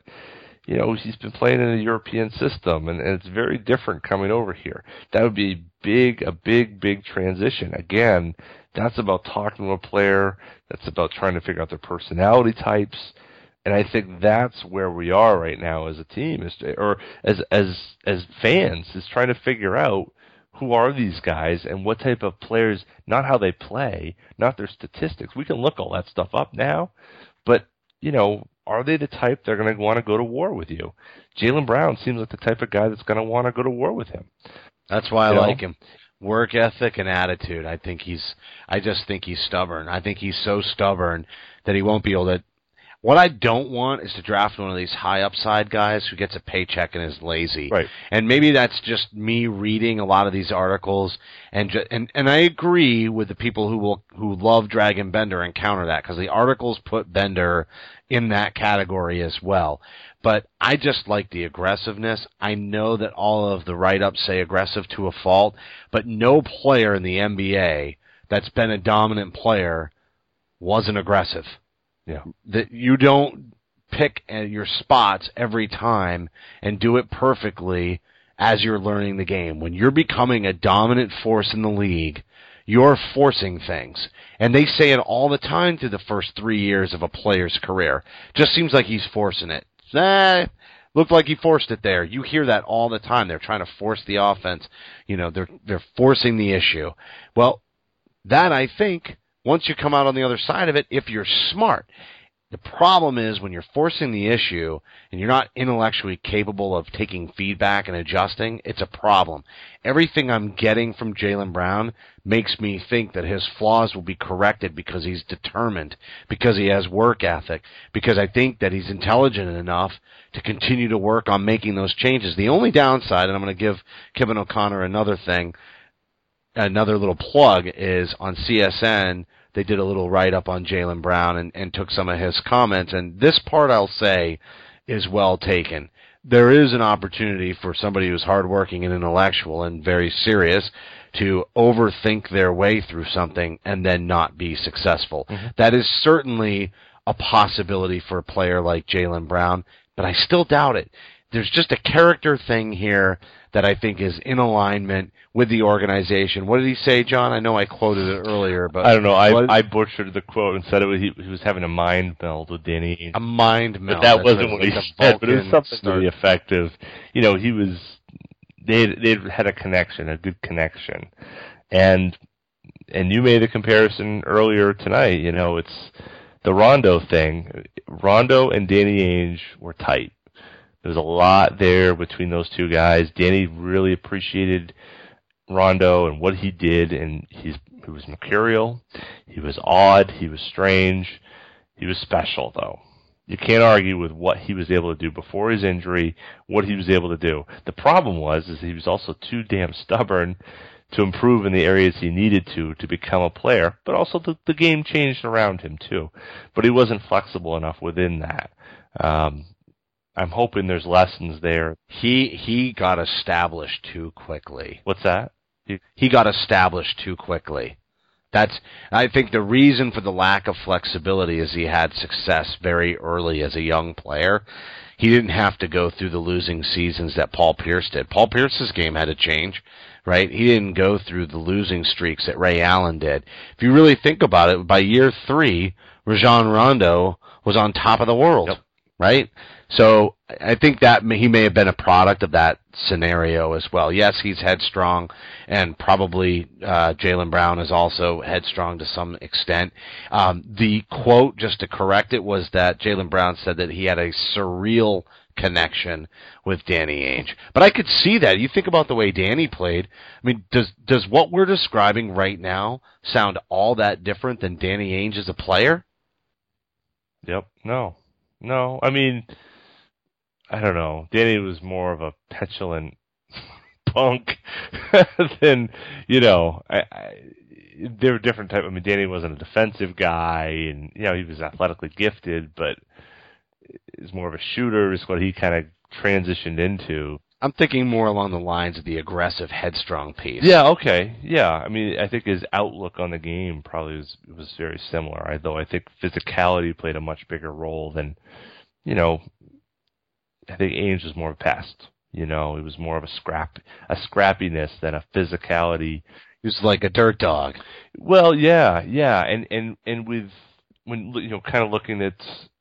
Speaker 4: you know he's been playing in a European system, and, and it's very different coming over here. That would be big, a big, big transition. Again, that's about talking to a player. That's about trying to figure out their personality types and I think that's where we are right now as a team, is to, or as as as fans, is trying to figure out who are these guys and what type of players, not how they play, not their statistics. We can look all that stuff up now, but, you know, are they the type they're going to want to go to war with you? Jaylen Brown seems like the type of guy that's going to want to go to war with him.
Speaker 3: That's why I
Speaker 4: You know?
Speaker 3: like him. Work ethic and attitude. I think he's. I just think he's stubborn. I think he's so stubborn that he won't be able to. What I don't want is to draft one of these high upside guys who gets a paycheck and is lazy.
Speaker 4: Right.
Speaker 3: And maybe that's just me reading a lot of these articles, and ju- and and I agree with the people who will who love Dragan Bender and counter that because the articles put Bender in that category as well. But I just like the aggressiveness. I know that all of the write ups say aggressive to a fault, but no player in the NBA that's been a dominant player wasn't aggressive
Speaker 4: Yeah.
Speaker 3: that you don't pick your spots every time and do it perfectly as you're learning the game. When you're becoming a dominant force in the league, you're forcing things. And they say it all the time through the first three years of a player's career. Just seems like he's forcing it. Nah, looked like he forced it there. You hear that all the time. They're trying to force the offense. You know, they're they're forcing the issue. Well, that I think once you come out on the other side of it, if you're smart, the problem is when you're forcing the issue and you're not intellectually capable of taking feedback and adjusting, it's a problem. Everything I'm getting from Jaylen Brown makes me think that his flaws will be corrected because he's determined, because he has work ethic, because I think that he's intelligent enough to continue to work on making those changes. The only downside, and I'm going to give Kevin O'Connor another thing, another little plug is on CSN. They did a little write up on Jaylen Brown and, and took some of his comments. And this part I'll say is well taken. There is an opportunity for somebody who's hardworking and intellectual and very serious to overthink their way through something and then not be successful. Mm-hmm. That is certainly a possibility for a player like Jaylen Brown, but I still doubt it. There's just a character thing here that I think is in alignment with the organization. What did he say, John? I know I quoted it earlier, but
Speaker 4: I don't know.
Speaker 3: what-
Speaker 4: I I butchered the quote and said it was he, he was having a mind meld with Danny. Ainge.
Speaker 3: a mind meld.
Speaker 4: but that
Speaker 3: That's
Speaker 4: wasn't what he said. But it was something
Speaker 3: start-
Speaker 4: really effective. You know, he was they they had a connection, a good connection, and and you made a comparison earlier tonight. You know, it's the Rondo thing. Rondo and Danny Ainge were tight. There was a lot there between those two guys. Danny really appreciated Rondo and what he did, and he's he was mercurial. He was odd. He was strange. He was special, though. You can't argue with what he was able to do before his injury, what he was able to do. The problem was is he was also too damn stubborn to improve in the areas he needed to to become a player, but also the, the game changed around him too. But he wasn't flexible enough within that. Um, I'm hoping there's lessons there.
Speaker 3: He he got established too quickly.
Speaker 4: What's that?
Speaker 3: He got established too quickly. That's I think the reason for the lack of flexibility is he had success very early as a young player. He didn't have to go through the losing seasons that Paul Pierce did. Paul Pierce's game had to change, right? He didn't go through the losing streaks that Ray Allen did. If you really think about it, by year three, Rajon Rondo was on top of the world,
Speaker 4: Yep.
Speaker 3: right? So I think that he may have been a product of that scenario as well. Yes, he's headstrong, and probably uh, Jaylen Brown is also headstrong to some extent. Um, the quote, just to correct it, was that Jaylen Brown said that he had a surreal connection with Danny Ainge. But I could see that. You think about the way Danny played. I mean, does does what we're describing right now sound all that different than Danny Ainge as a player?
Speaker 4: Yep. No. No. I mean, I don't know. Danny was more of a petulant punk than you know. I, I they were different type. I mean, Danny wasn't a defensive guy, and you know he was athletically gifted, but is more of a shooter. Is what he kind of transitioned into.
Speaker 3: I'm thinking more along the lines of the aggressive, headstrong piece.
Speaker 4: Yeah. Okay. Yeah. I mean, I think his outlook on the game probably was was very similar. I, though I think physicality played a much bigger role than, you know, I think Ainge was more of a pest. You know, it was more of a scrap, a scrappiness than a physicality.
Speaker 3: He was like a dirt dog.
Speaker 4: Well, yeah, yeah, and and and with when you know, kind of looking at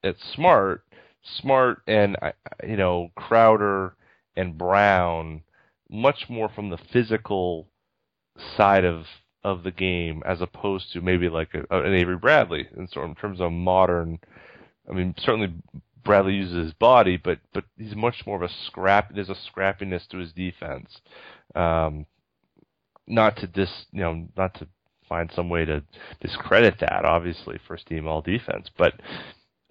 Speaker 4: at Smart, Smart, and you know Crowder and Brown, much more from the physical side of of the game as opposed to maybe like a, an Avery Bradley in sort in terms of modern. I mean, certainly Bradley uses his body, but but he's much more of a scrap. There's a scrappiness to his defense. Um, not to dis, you know, not to find some way to discredit that. Obviously, first team all defense, but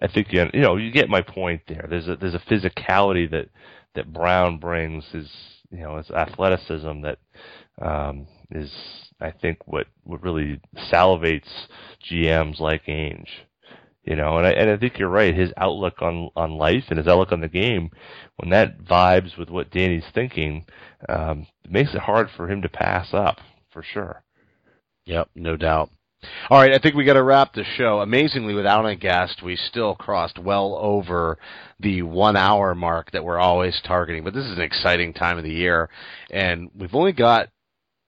Speaker 4: I think you know you get my point there. There's a there's a physicality that that Brown brings his you know his athleticism that um, is I think what what really salivates GMs like Ainge. You know, and I and I think you're right. His outlook on on life and his outlook on the game, when that vibes with what Danny's thinking, um, makes it hard for him to pass up for sure.
Speaker 3: Yep, no doubt. All right, I think we got to wrap the show. Amazingly, without a guest, we still crossed well over the one hour mark that we're always targeting. But this is an exciting time of the year, and we've only got,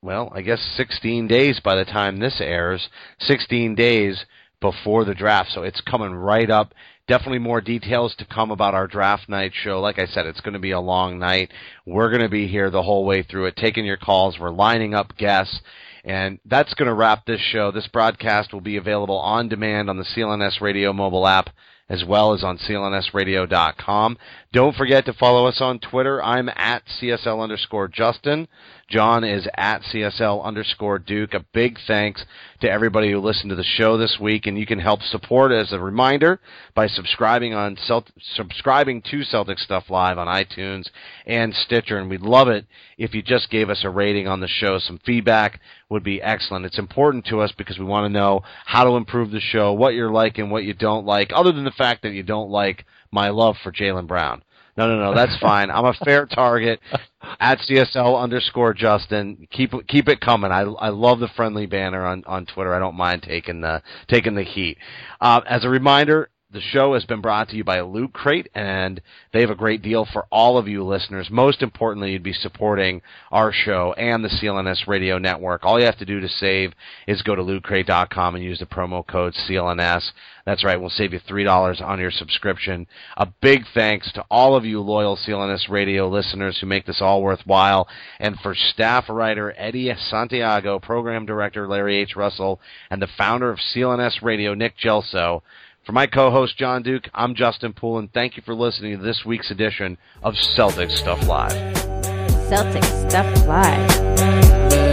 Speaker 3: well, I guess 16 days by the time this airs. 16 days before the draft, so it's coming right up. Definitely more details to come about our draft night show. Like I said, it's going to be a long night. We're going to be here the whole way through it, taking your calls. We're lining up guests. And that's going to wrap this show. This broadcast will be available on demand on the CLNS Radio mobile app as well as on clnsradio.com. Don't forget to follow us on Twitter. I'm at CSL underscore Justin. John is at CSL underscore Duke. A big thanks to everybody who listened to the show this week, and you can help support as a reminder by subscribing on Celt- subscribing to Celtic Stuff Live on iTunes and Stitcher. And we'd love it if you just gave us a rating on the show. Some feedback would be excellent. It's important to us because we want to know how to improve the show, what you're liking, and what you don't like, other than the fact that you don't like my love for Jaylen Brown. No, no, no, that's fine. I'm a fair target at CSL underscore Justin. Keep keep it coming. I I love the friendly banner on on Twitter. I don't mind taking the taking the heat. Uh, as a reminder, the show has been brought to you by Loot Crate, and they have a great deal for all of you listeners. Most importantly, you'd be supporting our show and the CLNS Radio Network. All you have to do to save is go to lootcrate.com and use the promo code CLNS. That's right, we'll save you $3 on your subscription. A big thanks to all of you loyal CLNS Radio listeners who make this all worthwhile, and for staff writer Eddie Santiago, program director Larry H. Russell, and the founder of CLNS Radio, Nick Gelso. For my co-host John Duke, I'm Justin Poulin. Thank you for listening to this week's edition of Celtic Stuff Live.
Speaker 1: Celtic Stuff Live.